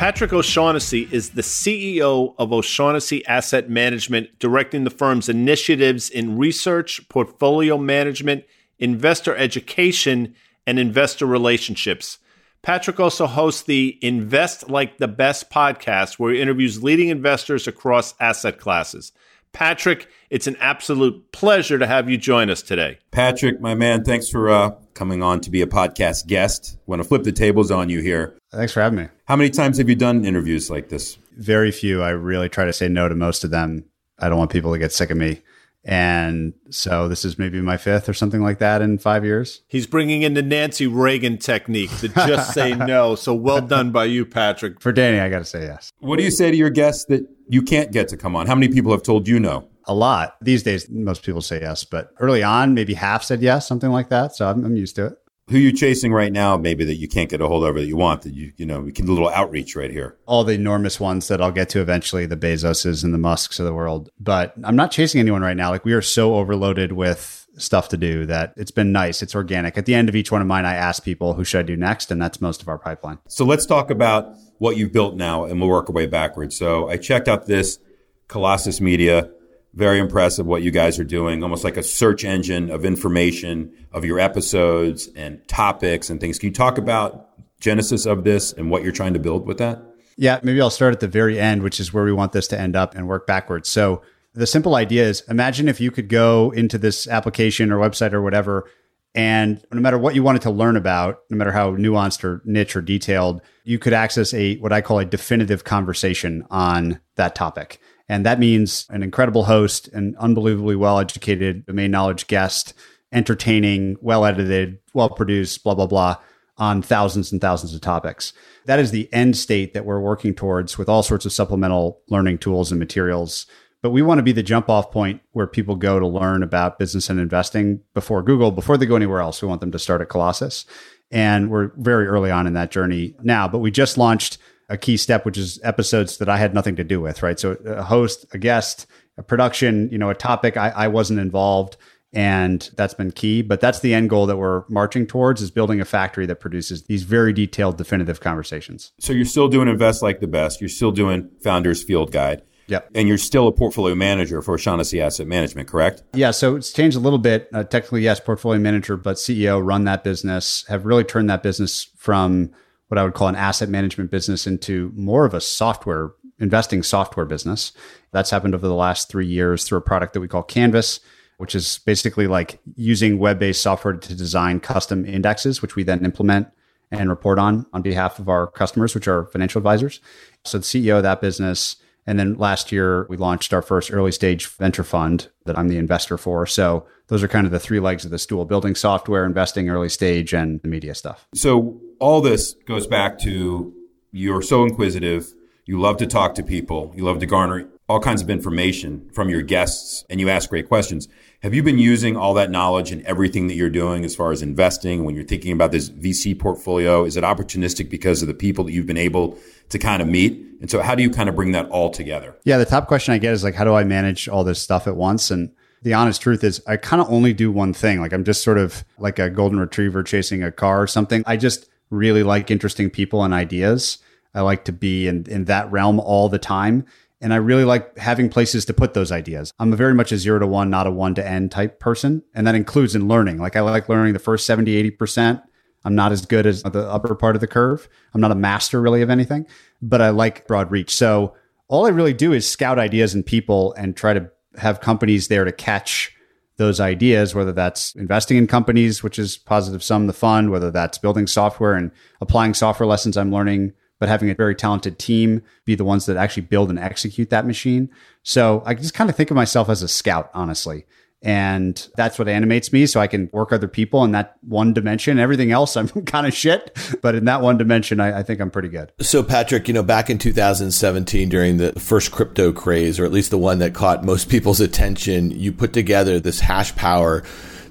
Patrick O'Shaughnessy is the CEO of O'Shaughnessy Asset Management, directing the firm's initiatives in research, portfolio management, investor education, and investor relationships. Patrick also hosts the Invest Like the Best podcast, where he interviews leading investors across asset classes. Patrick, it's an absolute pleasure to have you join us today. Patrick, my man, thanks for uh, coming on to be a podcast guest. Want to flip the tables on you here. Thanks for having me. How many times have you done interviews like this? Very few. I really try to say no to most of them. I don't want people to get sick of me. And so this is maybe my fifth or something like that in five years. He's bringing in the Nancy Reagan technique to just say no. So well done by you, Patrick. For Danny, I got to say yes. What do you say to your guests that you can't get to come on? How many people have told you no? A lot. These days, most people say yes, but early on, maybe half said yes, something like that. So I'm, I'm used to it who you chasing right now maybe that you can't get a hold of that you want that you you know we can do a little outreach right here. All the enormous ones that i'll get to eventually the bezoses and the musks of the world. But i'm not chasing anyone right now. Like we are so overloaded with stuff to do that it's been nice. It's organic. At the end of each one of mine i ask people who should i do next? And that's most of our pipeline. So let's talk about what you've built now and we'll work our way backwards. So i checked out this colossus media very impressive what you guys are doing, almost like a search engine of information of your episodes and topics and things. Can you talk about genesis of this and what you're trying to build with that? Yeah, maybe I'll start at the very end, which is where we want this to end up and work backwards. So the simple idea is imagine if you could go into this application or website or whatever, and no matter what you wanted to learn about, no matter how nuanced or niche or detailed, you could access a what I call a definitive conversation on that topic. And that means an incredible host, an unbelievably well educated domain knowledge guest, entertaining, well edited, well produced, blah, blah, blah, on thousands and thousands of topics. That is the end state that we're working towards with all sorts of supplemental learning tools and materials. But we want to be the jump off point where people go to learn about business and investing before Google, before they go anywhere else. We want them to start at Colossus. And we're very early on in that journey now, but we just launched a key step, which is episodes that I had nothing to do with, right? So a host, a guest, a production, you know, a topic I, I wasn't involved and that's been key but that's the end goal that we're marching towards is building a factory that produces these very detailed definitive conversations so you're still doing invest like the best you're still doing founders field guide Yep. And you're still a portfolio manager for O'Shaughnessy Asset Management, correct? Yeah. So it's changed a little bit. Uh, technically, yes, portfolio manager, but CEO, run that business, have really turned that business from what I would call an asset management business into more of a software investing software business. That's happened over the last three years through a product that we call Canvas, which is basically like using web based software to design custom indexes, which we then implement and report on on behalf of our customers, which are financial advisors. So the CEO of that business. And then last year, we launched our first early stage venture fund that I'm the investor for. So those are kind of the three legs of the stool building software, investing early stage, and the media stuff. So all this goes back to you're so inquisitive. You love to talk to people. You love to garner all kinds of information from your guests and you ask great questions. Have you been using all that knowledge in everything that you're doing as far as investing when you're thinking about this VC portfolio? Is it opportunistic because of the people that you've been able to kind of meet? And so how do you kind of bring that all together? Yeah, the top question I get is like, how do I manage all this stuff at once? And the honest truth is I kind of only do one thing. Like I'm just sort of like a golden retriever chasing a car or something. I just really like interesting people and ideas. I like to be in, in that realm all the time. And I really like having places to put those ideas. I'm a very much a zero to one, not a one to end type person. And that includes in learning. Like I like learning the first 70, 80%. I'm not as good as the upper part of the curve. I'm not a master really of anything, but I like broad reach. So all I really do is scout ideas and people and try to have companies there to catch those ideas, whether that's investing in companies, which is positive sum the fund, whether that's building software and applying software lessons I'm learning, but having a very talented team be the ones that actually build and execute that machine. So I just kind of think of myself as a scout, honestly. And that's what animates me. So I can work other people in that one dimension. Everything else, I'm kind of shit. But in that one dimension, I, I, think I'm pretty good. So, Patrick, you know, back in 2017, during the first crypto craze, or at least the one that caught most people's attention, you put together this hash power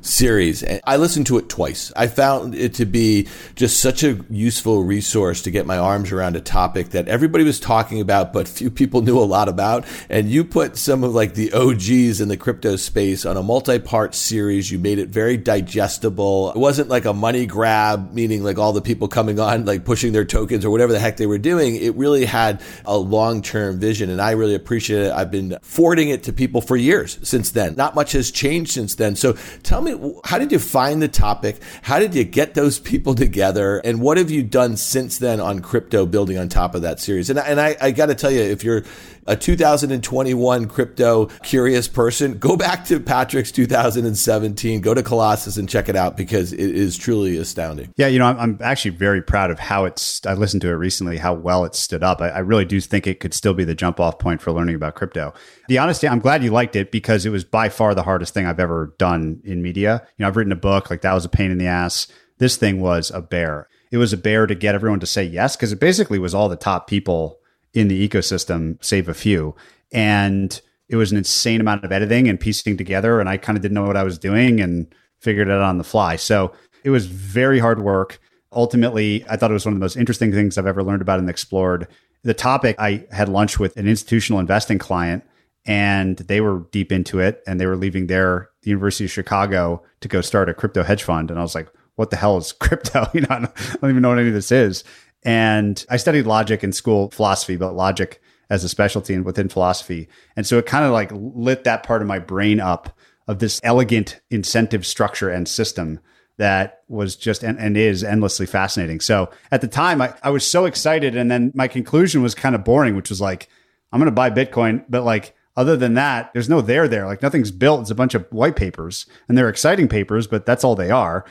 series. I listened to it twice. I found it to be just such a useful resource to get my arms around a topic that everybody was talking about, but few people knew a lot about. And you put some of like the OGs in the crypto space on a multi-part series. You made it very digestible. It wasn't like a money grab, meaning like all the people coming on, like pushing their tokens or whatever the heck they were doing. It really had a long-term vision and I really appreciate it. I've been forwarding it to people for years since then. Not much has changed since then. So tell me how did you find the topic? How did you get those people together? And what have you done since then on crypto building on top of that series? And, and I, I got to tell you, if you're a 2021 crypto curious person, go back to Patrick's 2017, go to Colossus and check it out because it is truly astounding. Yeah, you know, I'm, I'm actually very proud of how it's, I listened to it recently, how well it stood up. I, I really do think it could still be the jump off point for learning about crypto. The honesty, I'm glad you liked it because it was by far the hardest thing I've ever done in media. You know, I've written a book, like that was a pain in the ass. This thing was a bear. It was a bear to get everyone to say yes because it basically was all the top people in the ecosystem, save a few. And it was an insane amount of editing and piecing together. And I kind of didn't know what I was doing and figured it out on the fly. So it was very hard work. Ultimately, I thought it was one of the most interesting things I've ever learned about and explored. The topic, I had lunch with an institutional investing client and they were deep into it and they were leaving their the University of Chicago to go start a crypto hedge fund. And I was like, what the hell is crypto? You know, I don't, I don't even know what any of this is. And I studied logic in school, philosophy, but logic as a specialty and within philosophy. And so it kind of like lit that part of my brain up of this elegant incentive structure and system that was just and, and is endlessly fascinating. So at the time, I, I was so excited. And then my conclusion was kind of boring, which was like, I'm going to buy Bitcoin, but like, other than that, there's no there there. Like nothing's built. It's a bunch of white papers and they're exciting papers, but that's all they are.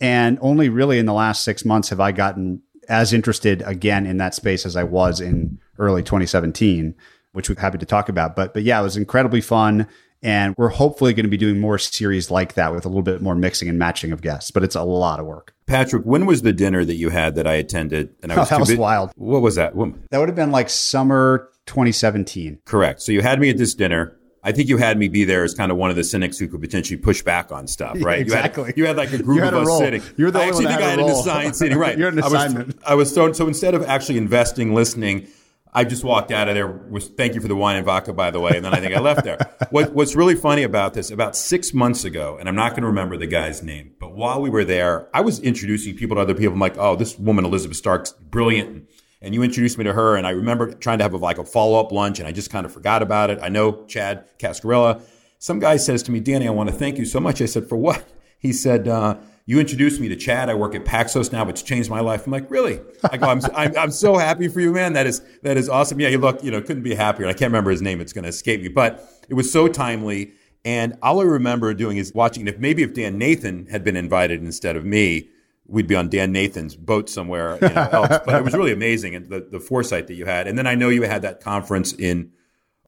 And only really in the last six months have I gotten as interested again in that space as I was in early 2017, which we're happy to talk about. But but yeah, it was incredibly fun. And we're hopefully going to be doing more series like that with a little bit more mixing and matching of guests, but it's a lot of work. Patrick, when was the dinner that you had that I attended? And I was, oh, that was wild. What was that? What? That would have been like summer 2017. Correct. So you had me at this dinner. I think you had me be there as kind of one of the cynics who could potentially push back on stuff, right? exactly. You had, you had like a group of us role. sitting. You're the I actually think I had an assigned sitting, right? You're an assignment. I was, I was thrown. So instead of actually investing, listening, I just walked out of there. Was thank you for the wine and vodka, by the way, and then I think I left there. what, what's really funny about this? About six months ago, and I'm not going to remember the guy's name, but while we were there, I was introducing people to other people. I'm like, oh, this woman Elizabeth Stark's brilliant and you introduced me to her. And I remember trying to have a, like a follow up lunch, and I just kind of forgot about it. I know Chad Cascarilla. Some guy says to me, Danny, I want to thank you so much. I said, for what? He said, uh, you introduced me to Chad. I work at Paxos now. It's changed my life. I'm like, really? I go, I'm, I'm, I'm, so happy for you, man. That is, that is awesome. Yeah, you look, you know, couldn't be happier. I can't remember his name. It's going to escape me, but it was so timely. And all I remember doing is watching, if maybe if Dan Nathan had been invited instead of me, we'd be on Dan Nathan's boat somewhere you know, else. But it was really amazing and the, the foresight that you had. And then I know you had that conference in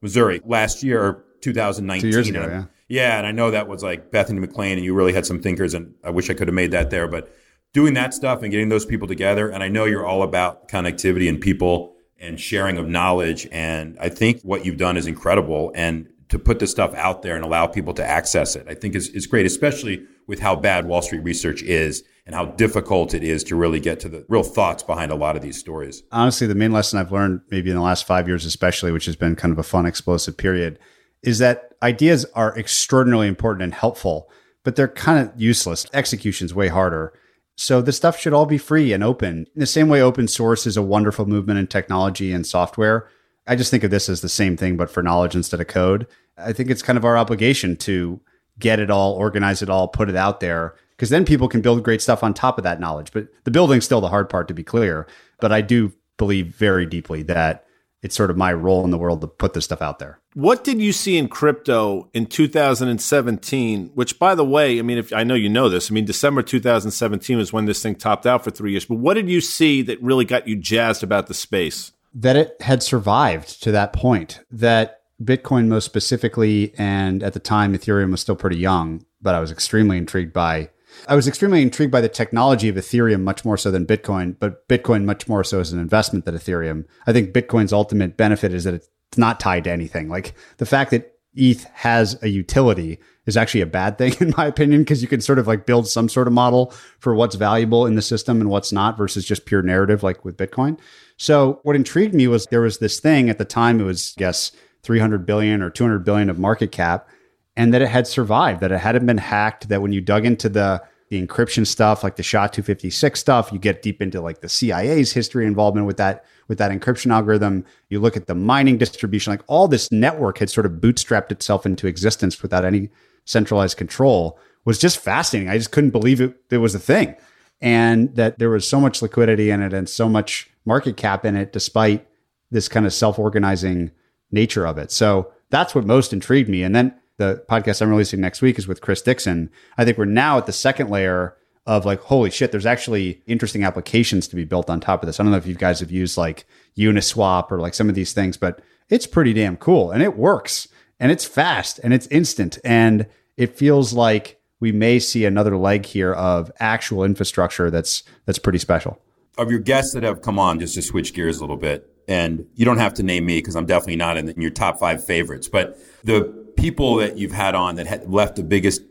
Missouri last year, 2019. Two years ago, yeah. Yeah, and I know that was like Bethany McLean, and you really had some thinkers, and I wish I could have made that there. But doing that stuff and getting those people together, and I know you're all about connectivity and people and sharing of knowledge, and I think what you've done is incredible. And to put this stuff out there and allow people to access it, I think is, is great, especially with how bad Wall Street research is and how difficult it is to really get to the real thoughts behind a lot of these stories. Honestly, the main lesson I've learned, maybe in the last five years, especially, which has been kind of a fun, explosive period, is that ideas are extraordinarily important and helpful, but they're kind of useless. Execution's way harder. So the stuff should all be free and open. In the same way, open source is a wonderful movement in technology and software. I just think of this as the same thing, but for knowledge instead of code. I think it's kind of our obligation to get it all, organize it all, put it out there, because then people can build great stuff on top of that knowledge. But the building's still the hard part, to be clear. But I do believe very deeply that it's sort of my role in the world to put this stuff out there. What did you see in crypto in 2017? Which, by the way, I mean, if I know you know this, I mean, December 2017 was when this thing topped out for three years. But what did you see that really got you jazzed about the space? That it had survived to that point. That Bitcoin, most specifically, and at the time, Ethereum was still pretty young, but I was extremely intrigued by I was extremely intrigued by the technology of Ethereum much more so than Bitcoin, but Bitcoin much more so as an investment than Ethereum. I think Bitcoin's ultimate benefit is that it's not tied to anything. Like the fact that ETH has a utility is actually a bad thing in my opinion because you can sort of like build some sort of model for what's valuable in the system and what's not versus just pure narrative like with Bitcoin. So what intrigued me was there was this thing at the time it was I guess 300 billion or 200 billion of market cap and that it had survived, that it hadn't been hacked, that when you dug into the the encryption stuff, like the SHA-256 stuff, you get deep into like the CIA's history involvement with that with that encryption algorithm. You look at the mining distribution, like all this network had sort of bootstrapped itself into existence without any centralized control. Was just fascinating. I just couldn't believe it, it was a thing, and that there was so much liquidity in it and so much market cap in it, despite this kind of self-organizing nature of it. So that's what most intrigued me. And then the podcast I'm releasing next week is with Chris Dixon. I think we're now at the second layer of like, holy shit, there's actually interesting applications to be built on top of this. I don't know if you guys have used like Uniswap or like some of these things, but it's pretty damn cool and it works and it's fast and it's instant. And it feels like we may see another leg here of actual infrastructure that's that's pretty special. Of your guests that have come on, just to switch gears a little bit, and you don't have to name me because I'm definitely not in, in your top five favorites, but the people that you've had on that had left the biggest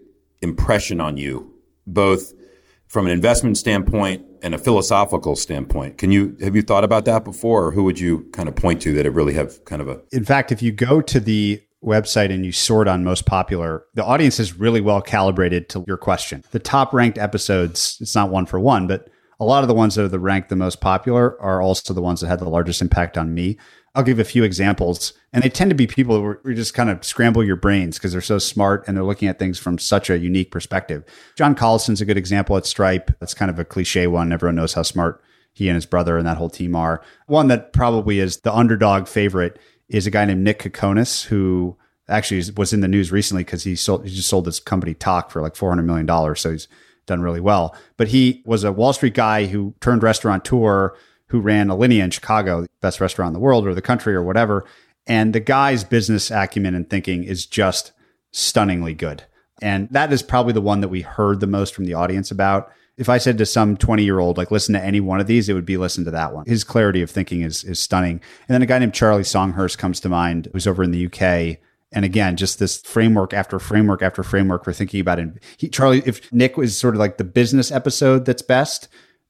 impression on you, both from an investment standpoint and a philosophical standpoint. Can you have you thought about that before, or who would you kind of point to that it really have kind of a? In fact, if you go to the website and you sort on most popular, the audience is really well calibrated to your question. The top ranked episodes, it's not one for one, but a lot of the ones that are the ranked the most popular are also the ones that had the largest impact on me. I'll give a few examples, and they tend to be people who we just kind of scramble your brains because they're so smart and they're looking at things from such a unique perspective. John Collison's a good example at Stripe. That's kind of a cliche one. Everyone knows how smart he and his brother and that whole team are. One that probably is the underdog favorite is a guy named Nick Kokonas, who actually was in the news recently because he sold he just sold his company Tock for like four hundred million dollars. So he's done really well. But he was a Wall Street guy who turned restaurateur who ran Alinea in Chicago, best restaurant in the world or the country or whatever. And the guy's business acumen and thinking is just stunningly good. And that is probably the one that we heard the most from the audience about. If I said to some 20 year old, like, listen to any one of these, it would be listen to that one. His clarity of thinking is, is stunning. And then a guy named Charlie Songhurst comes to mind, who's over in the UK. And again, just this framework after framework after framework we're thinking about it. He, Charlie, if Nick was sort of like the business episode that's best,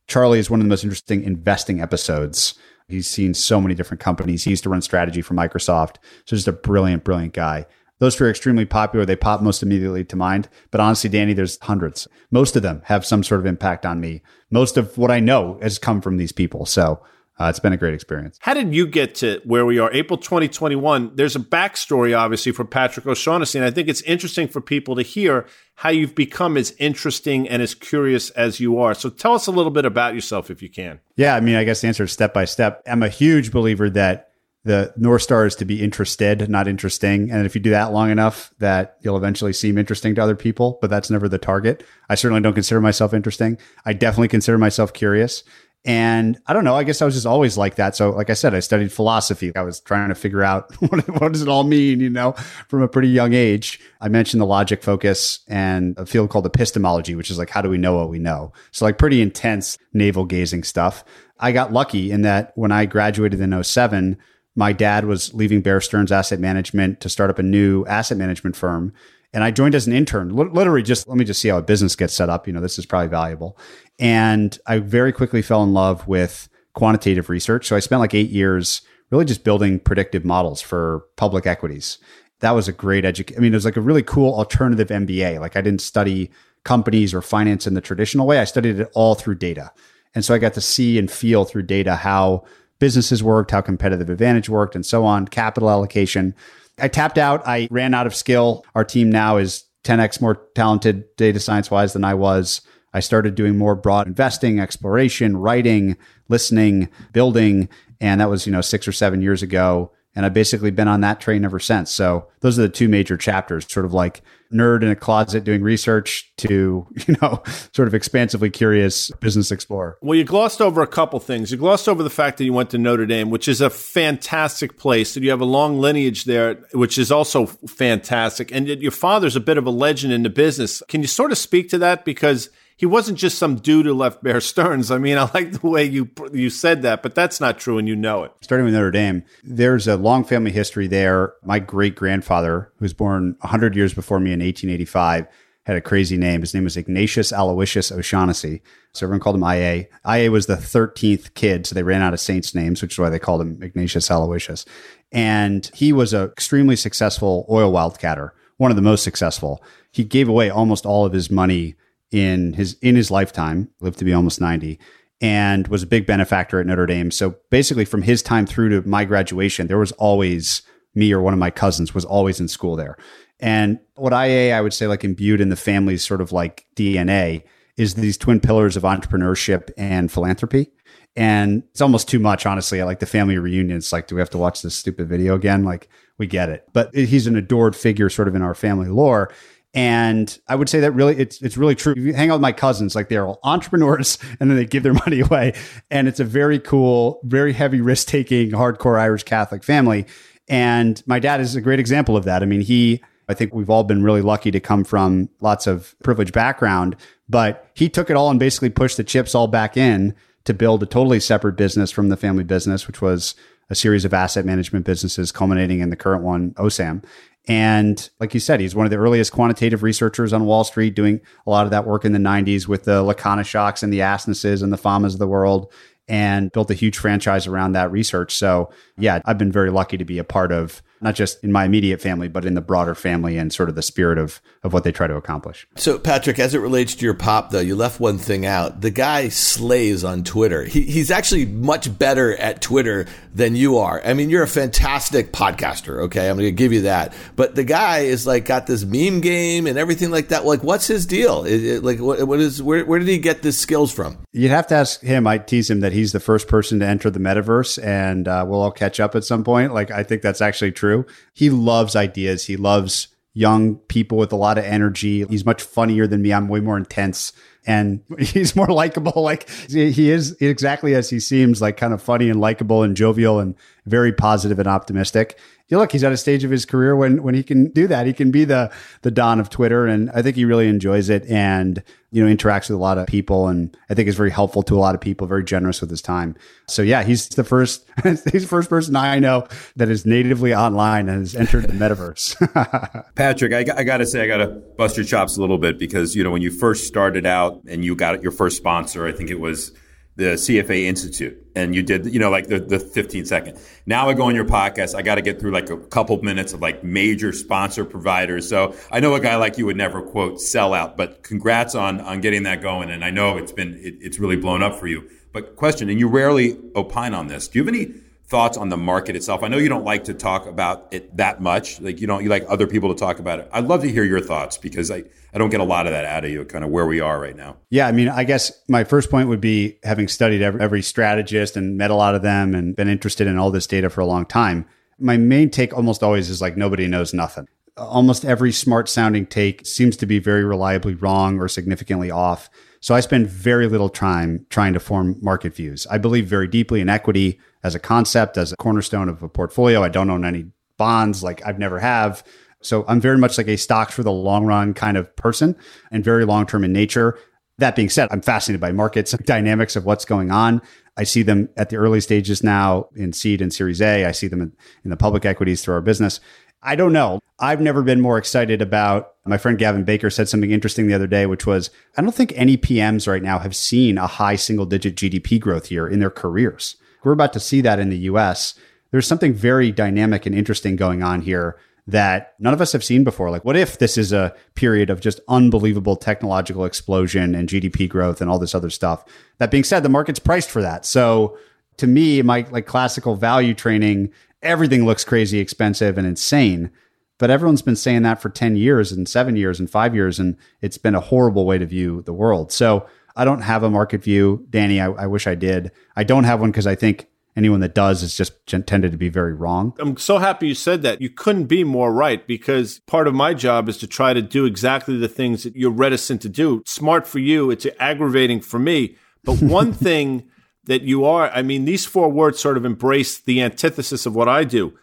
Charlie is one of the most interesting investing episodes. He's seen so many different companies. He used to run strategy for Microsoft. So just a brilliant, brilliant guy. Those two are extremely popular. They pop most immediately to mind. But honestly, Danny, there's hundreds. Most of them have some sort of impact on me. Most of what I know has come from these people. So uh, it's been a great experience. How did you get to where we are? April 2021. There's a backstory, obviously, for Patrick O'Shaughnessy. And I think it's interesting for people to hear how you've become as interesting and as curious as you are. So tell us a little bit about yourself, if you can. Yeah, I mean, I guess the answer is step by step. I'm a huge believer that the North Star is to be interested, not interesting. And if you do that long enough, that you'll eventually seem interesting to other people, but that's never the target. I certainly don't consider myself interesting. I definitely consider myself curious. And I don't know, I guess I was just always like that. So, like I said, I studied philosophy. I was trying to figure out what, what does it all mean, you know, from a pretty young age. I mentioned the logic focus and a field called epistemology, which is like, how do we know what we know? So, like, pretty intense navel gazing stuff. I got lucky in that when I graduated in 07, my dad was leaving Bear Stearns Asset Management to start up a new asset management firm. And I joined as an intern, literally just let me just see how a business gets set up. You know, this is probably valuable. And I very quickly fell in love with quantitative research. So I spent like eight years really just building predictive models for public equities. That was a great education. I mean, it was like a really cool alternative MBA. Like I didn't study companies or finance in the traditional way. I studied it all through data. And so I got to see and feel through data how businesses worked, how competitive advantage worked, and so on, capital allocation. I tapped out. I ran out of skill. Our team now is 10x more talented data science wise than I was. I started doing more broad investing, exploration, writing, listening, building. And that was, you know, six or seven years ago. And I've basically been on that train ever since. So those are the two major chapters, sort of like nerd in a closet doing research to, you know, sort of expansively curious business explorer. Well, you glossed over a couple things. You glossed over the fact that you went to Notre Dame, which is a fantastic place, and you have a long lineage there, which is also fantastic. And your father's a bit of a legend in the business. Can you sort of speak to that? Because he wasn't just some dude who left Bear Stearns. I mean, I like the way you you said that, but that's not true, and you know it. Starting with Notre Dame, there's a long family history there. My great grandfather, who was born 100 years before me in 1885, had a crazy name. His name was Ignatius Aloysius O'Shaughnessy. So everyone called him IA. IA was the 13th kid, so they ran out of saints' names, which is why they called him Ignatius Aloysius. And he was an extremely successful oil wildcatter, one of the most successful. He gave away almost all of his money in his in his lifetime, lived to be almost 90 and was a big benefactor at Notre Dame. So basically from his time through to my graduation, there was always me or one of my cousins was always in school there. And what IA I would say like imbued in the family's sort of like DNA is these twin pillars of entrepreneurship and philanthropy. And it's almost too much, honestly. I like the family reunion. It's like, do we have to watch this stupid video again? Like, we get it. But he's an adored figure sort of in our family lore. And I would say that really, it's it's really true. If you hang out with my cousins, like they're all entrepreneurs, and then they give their money away, and it's a very cool, very heavy risk taking, hardcore Irish Catholic family. And my dad is a great example of that. I mean, he, I think we've all been really lucky to come from lots of privileged background, but he took it all and basically pushed the chips all back in to build a totally separate business from the family business, which was a series of asset management businesses culminating in the current one, OSAM. And like you said, he's one of the earliest quantitative researchers on Wall Street, doing a lot of that work in the 90s with the Lakonishoks and the Asnesses and the Famas of the world, and built a huge franchise around that research. So, yeah, I've been very lucky to be a part of not just in my immediate family, but in the broader family and sort of the spirit of, of what they try to accomplish. So, Patrick, as it relates to your pop, though, you left one thing out. The guy slays on Twitter. He, he's actually much better at Twitter than you are. I mean, you're a fantastic podcaster. Okay. I'm going to give you that. But the guy is like got this meme game and everything like that. Like, what's his deal? It, it, like, what, what is, where, where did he get this skills from? You'd have to ask him. I tease him that he's the first person to enter the metaverse and uh, we'll all catch up at some point. Like, I think that's actually true. He loves ideas. He loves young people with a lot of energy. He's much funnier than me. I'm way more intense and he's more likable. Like he is exactly as he seems, like kind of funny and likable and jovial and very positive and optimistic you look, he's at a stage of his career when when he can do that. He can be the the don of Twitter, and I think he really enjoys it, and you know interacts with a lot of people, and I think is very helpful to a lot of people. Very generous with his time. So yeah, he's the first he's the first person I know that is natively online and has entered the metaverse. Patrick, I, I got to say, I got to bust your chops a little bit because you know when you first started out and you got your first sponsor, I think it was the CFA Institute and you did, you know, like the, the 15 second. Now I go on your podcast. I got to get through like a couple minutes of like major sponsor providers. So I know a guy like you would never quote sell out, but congrats on, on getting that going. And I know it's been, it, it's really blown up for you. But question, and you rarely opine on this. Do you have any thoughts on the market itself? I know you don't like to talk about it that much. Like you don't, you like other people to talk about it. I'd love to hear your thoughts because I, I don't get a lot of that out of you, kind of where we are right now. Yeah. I mean, I guess my first point would be having studied every, every strategist and met a lot of them and been interested in all this data for a long time. My main take almost always is like nobody knows nothing. Almost every smart sounding take seems to be very reliably wrong or significantly off. So I spend very little time trying to form market views. I believe very deeply in equity as a concept, as a cornerstone of a portfolio. I don't own any bonds, like I've never have. So I'm very much like a stocks for the long run kind of person and very long term in nature. That being said, I'm fascinated by markets dynamics of what's going on. I see them at the early stages now in seed and series A. I see them in, in the public equities through our business. I don't know. I've never been more excited about. My friend Gavin Baker said something interesting the other day, which was I don't think any PMs right now have seen a high single digit GDP growth here in their careers. We're about to see that in the US. There's something very dynamic and interesting going on here that none of us have seen before. Like, what if this is a period of just unbelievable technological explosion and GDP growth and all this other stuff? That being said, the market's priced for that. So to me, my like classical value training everything looks crazy expensive and insane. But everyone's been saying that for 10 years and seven years and five years. And it's been a horrible way to view the world. So I don't have a market view. Danny, I, I wish I did. I don't have one because I think anyone that does is just tended to be very wrong. I'm so happy you said that. You couldn't be more right because part of my job is to try to do exactly the things that you're reticent to do. Smart for you, it's aggravating for me. But one thing that you are, I mean, these four words sort of embrace the antithesis of what I do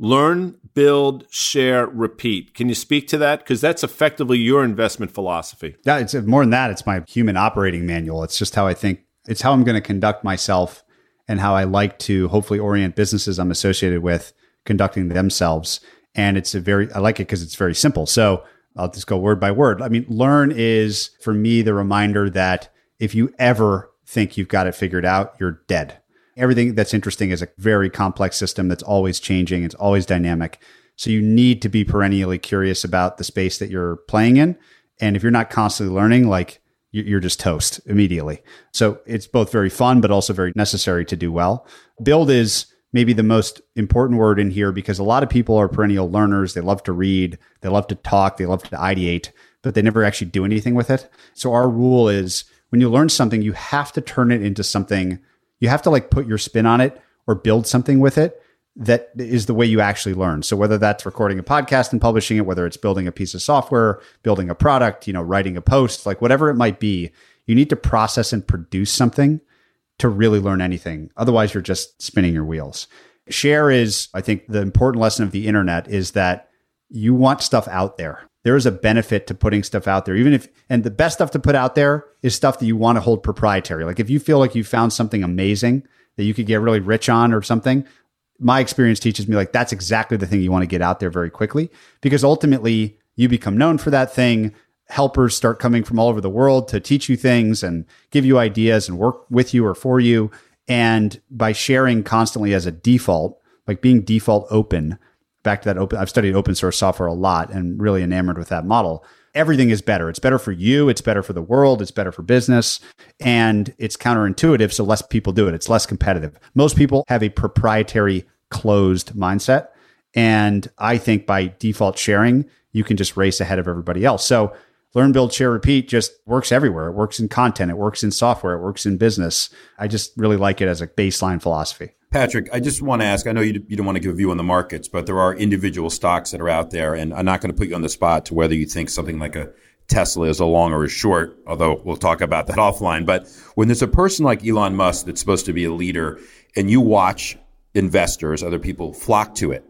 learn, build, share, repeat. Can you speak to that? Because that's effectively your investment philosophy. Yeah, it's more than that. It's my human operating manual. It's just how I think, it's how I'm going to conduct myself and how I like to hopefully orient businesses I'm associated with conducting themselves. And it's a very, I like it because it's very simple. So I'll just go word by word. I mean, learn is for me the reminder that if you ever think you've got it figured out, you're dead everything that's interesting is a very complex system that's always changing, it's always dynamic. So you need to be perennially curious about the space that you're playing in. And if you're not constantly learning, like you're just toast immediately. So it's both very fun, but also very necessary to do well. Build is maybe the most important word in here because a lot of people are perennial learners. They love to read, they love to talk, they love to ideate, but they never actually do anything with it. So our rule is when you learn something, you have to turn it into something you have to like put your spin on it or build something with it that is the way you actually learn. So whether that's recording a podcast and publishing it, whether it's building a piece of software, building a product, you know, writing a post, like whatever it might be, you need to process and produce something to really learn anything. Otherwise, you're just spinning your wheels. Share is, I think, the important lesson of the internet is that you want stuff out there there is a benefit to putting stuff out there, even if, and the best stuff to put out there is stuff that you want to hold proprietary. Like if you feel like you found something amazing that you could get really rich on or something, my experience teaches me like that's exactly the thing you want to get out there very quickly because ultimately you become known for that thing. Helpers start coming from all over the world to teach you things and give you ideas and work with you or for you. And by sharing constantly as a default, like being default open, back to that open I've studied open source software a lot and really enamored with that model. Everything is better. It's better for you, it's better for the world, it's better for business, and it's counterintuitive so less people do it. It's less competitive. Most people have a proprietary closed mindset, and I think by default sharing, you can just race ahead of everybody else. So learn, build, share, repeat just works everywhere. It works in content, it works in software, it works in business. I just really like it as a baseline philosophy. Patrick, I just want to ask. I know you, you don't want to give a view on the markets, but there are individual stocks that are out there, and I'm not going to put you on the spot to whether you think something like a Tesla is a long or a short, although we'll talk about that offline. But when there's a person like Elon Musk that's supposed to be a leader, and you watch investors, other people flock to it,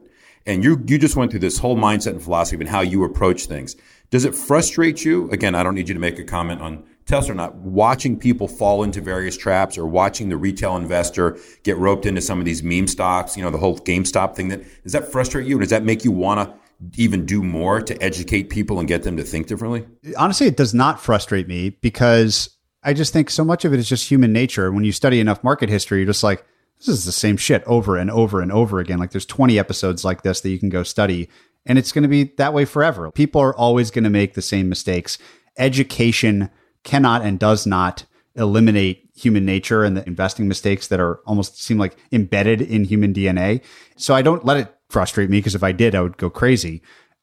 and you you just went through this whole mindset and philosophy and how you approach things. Does it frustrate you? Again, I don't need you to make a comment on Tesla or not, watching people fall into various traps or watching the retail investor get roped into some of these meme stocks, you know, the whole GameStop thing that does that frustrate you? Does that make you want to even do more to educate people and get them to think differently? Honestly, it does not frustrate me because I just think so much of it is just human nature. When you study enough market history, you're just like, this is the same shit over and over and over again. Like there's 20 episodes like this that you can go study and it's going to be that way forever. People are always going to make the same mistakes. Education cannot and does not eliminate human nature and the investing mistakes that are almost seem like embedded in human DNA. So I don't let it frustrate me because if I did, I would go crazy.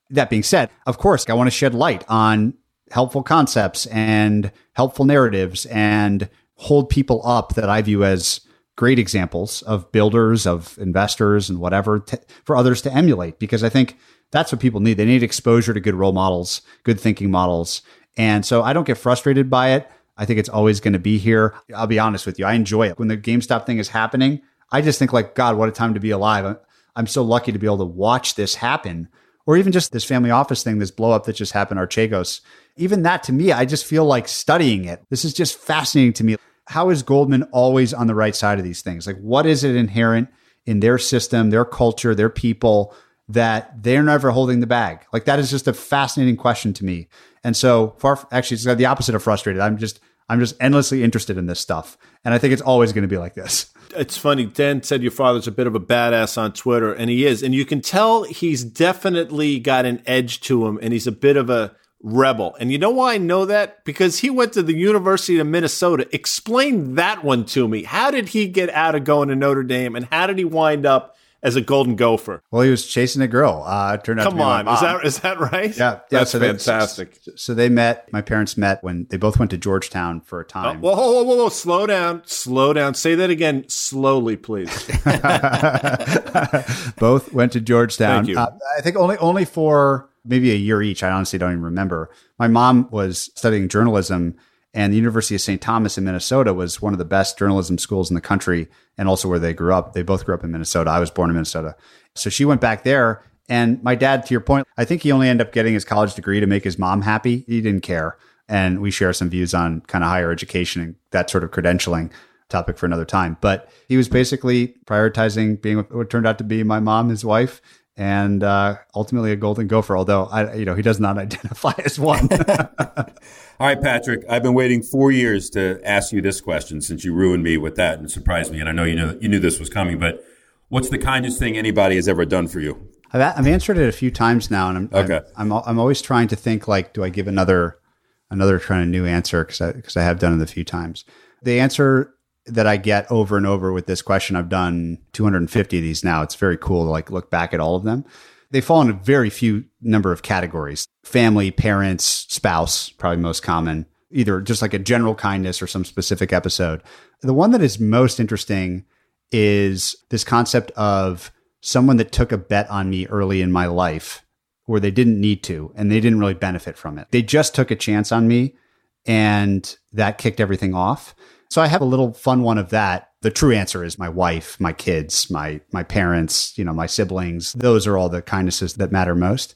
That being said, of course, I want to shed light on helpful concepts and helpful narratives and hold people up that I view as great examples of builders, of investors, and whatever for others to emulate because I think that's what people need. They need exposure to good role models, good thinking models, and so I don't get frustrated by it. I think it's always going to be here. I'll be honest with you. I enjoy it. When the GameStop thing is happening, I just think like, God, what a time to be alive. I'm so lucky to be able to watch this happen. Or even just this family office thing, this blow up that just happened, Archegos. Even that to me, I just feel like studying it. This is just fascinating to me. How is Goldman always on the right side of these things? Like, what is it inherent in their system, their culture, their people that they're never holding the bag? Like, that is just a fascinating question to me. And so far, actually, it's the opposite of frustrated. I'm just, I'm just endlessly interested in this stuff. And I think it's always going to be like this. It's funny. Dan said your father's a bit of a badass on Twitter, and he is. And you can tell he's definitely got an edge to him, and he's a bit of a rebel. And you know why I know that? Because he went to the University of Minnesota. Explain that one to me. How did he get out of going to Notre Dame, and how did he wind up as a Golden Gopher? Well, he was chasing a girl. Uh, it turned out. Come on, is that is that right? Yeah, yeah. That's so fantastic. They, so they met. My parents met when they both went to Georgetown for a Oh, time. whoa, whoa, whoa, whoa, whoa! Slow down, slow down. Say that again, slowly, please. both went to Georgetown. Thank you. Uh, I think only only for maybe a year each. I honestly don't even remember. My mom was studying journalism, and the University of St. Thomas in Minnesota was one of the best journalism schools in the country, and also where they grew up. They both grew up in Minnesota. I was born in Minnesota, so she went back there. And my dad, to your point, I think he only ended up getting his college degree to make his mom happy. He didn't care. And we share some views on kind of higher education and that sort of credentialing topic for another time. But he was basically prioritizing being what turned out to be my mom, his wife, and uh, ultimately a golden gopher. Although I, you know, he does not identify as one. All right, Patrick, I've been waiting four years to ask you this question since you ruined me with that and surprised me. And I know you know you knew this was coming, but what's the kindest thing anybody has ever done for you? I've, I've answered it a few times now, and I'm Okay. I'm, I'm I'm always trying to think like, do I give another another kind of new answer because I because I have done it a few times. The answer that I get over and over with this question, I've done 250 of these now. It's very cool to like look back at all of them. They fall into very few number of categories: family, parents, spouse, probably most common. Either just like a general kindness or some specific episode. The one that is most interesting is this concept of someone that took a bet on me early in my life where they didn't need to and they didn't really benefit from it. They just took a chance on me and that kicked everything off. So I have a little fun one of that. The true answer is my wife, my kids, my my parents, you know, my siblings. Those are all the kindnesses that matter most.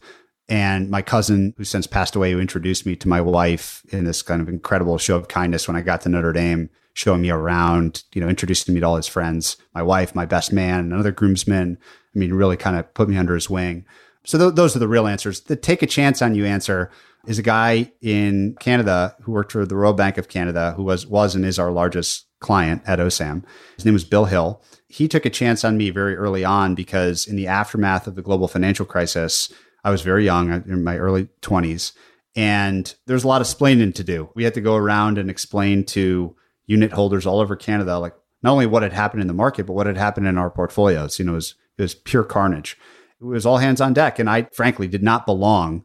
And my cousin, who since passed away, who introduced me to my wife in this kind of incredible show of kindness when I got to Notre Dame, showing me around, you know, introducing me to all his friends, my wife, my best man, another groomsman. I mean, really kind of put me under his wing. So th- those are the real answers. The take a chance on you answer is a guy in Canada who worked for the Royal Bank of Canada, who was was and is our largest client at OSAM. His name was Bill Hill. He took a chance on me very early on because in the aftermath of the global financial crisis, I was very young, uh, in my early 20s, and there's a lot of explaining to do. We had to go around and explain to unit holders all over Canada, like not only what had happened in the market, but what had happened in our portfolios. You know, it was, it was pure carnage. It was all hands on deck. And I frankly did not belong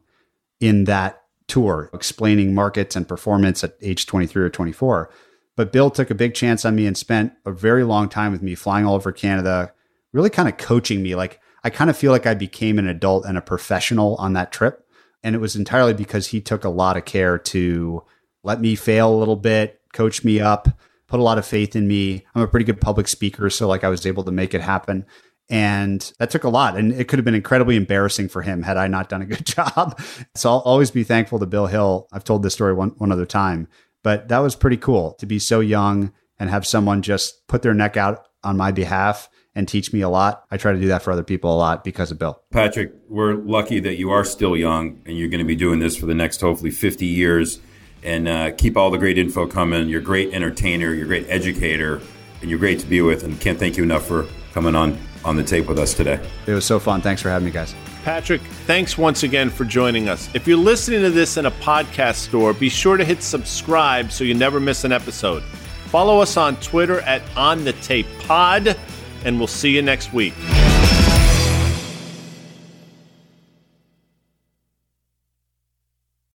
in that tour explaining markets and performance at age 23 or 24. But Bill took a big chance on me and spent a very long time with me flying all over Canada, really kind of coaching me. Like I kind of feel like I became an adult and a professional on that trip. And it was entirely because he took a lot of care to let me fail a little bit, coach me up, put a lot of faith in me. I'm a pretty good public speaker, so like I was able to make it happen. And that took a lot. And it could have been incredibly embarrassing for him had I not done a good job. So I'll always be thankful to Bill Hill. I've told this story one, one other time, but that was pretty cool to be so young and have someone just put their neck out on my behalf and teach me a lot. I try to do that for other people a lot because of Bill. Patrick, we're lucky that you are still young and you're going to be doing this for the next hopefully 50 years. And uh, keep all the great info coming. You're a great entertainer, you're a great educator, and you're great to be with. And can't thank you enough for coming on on the tape with us today. It was so fun. Thanks for having me, guys. Patrick, thanks once again for joining us. If you're listening to this in a podcast store, be sure to hit subscribe so you never miss an episode. Follow us on Twitter at On the Tape Pod, and we'll see you next week.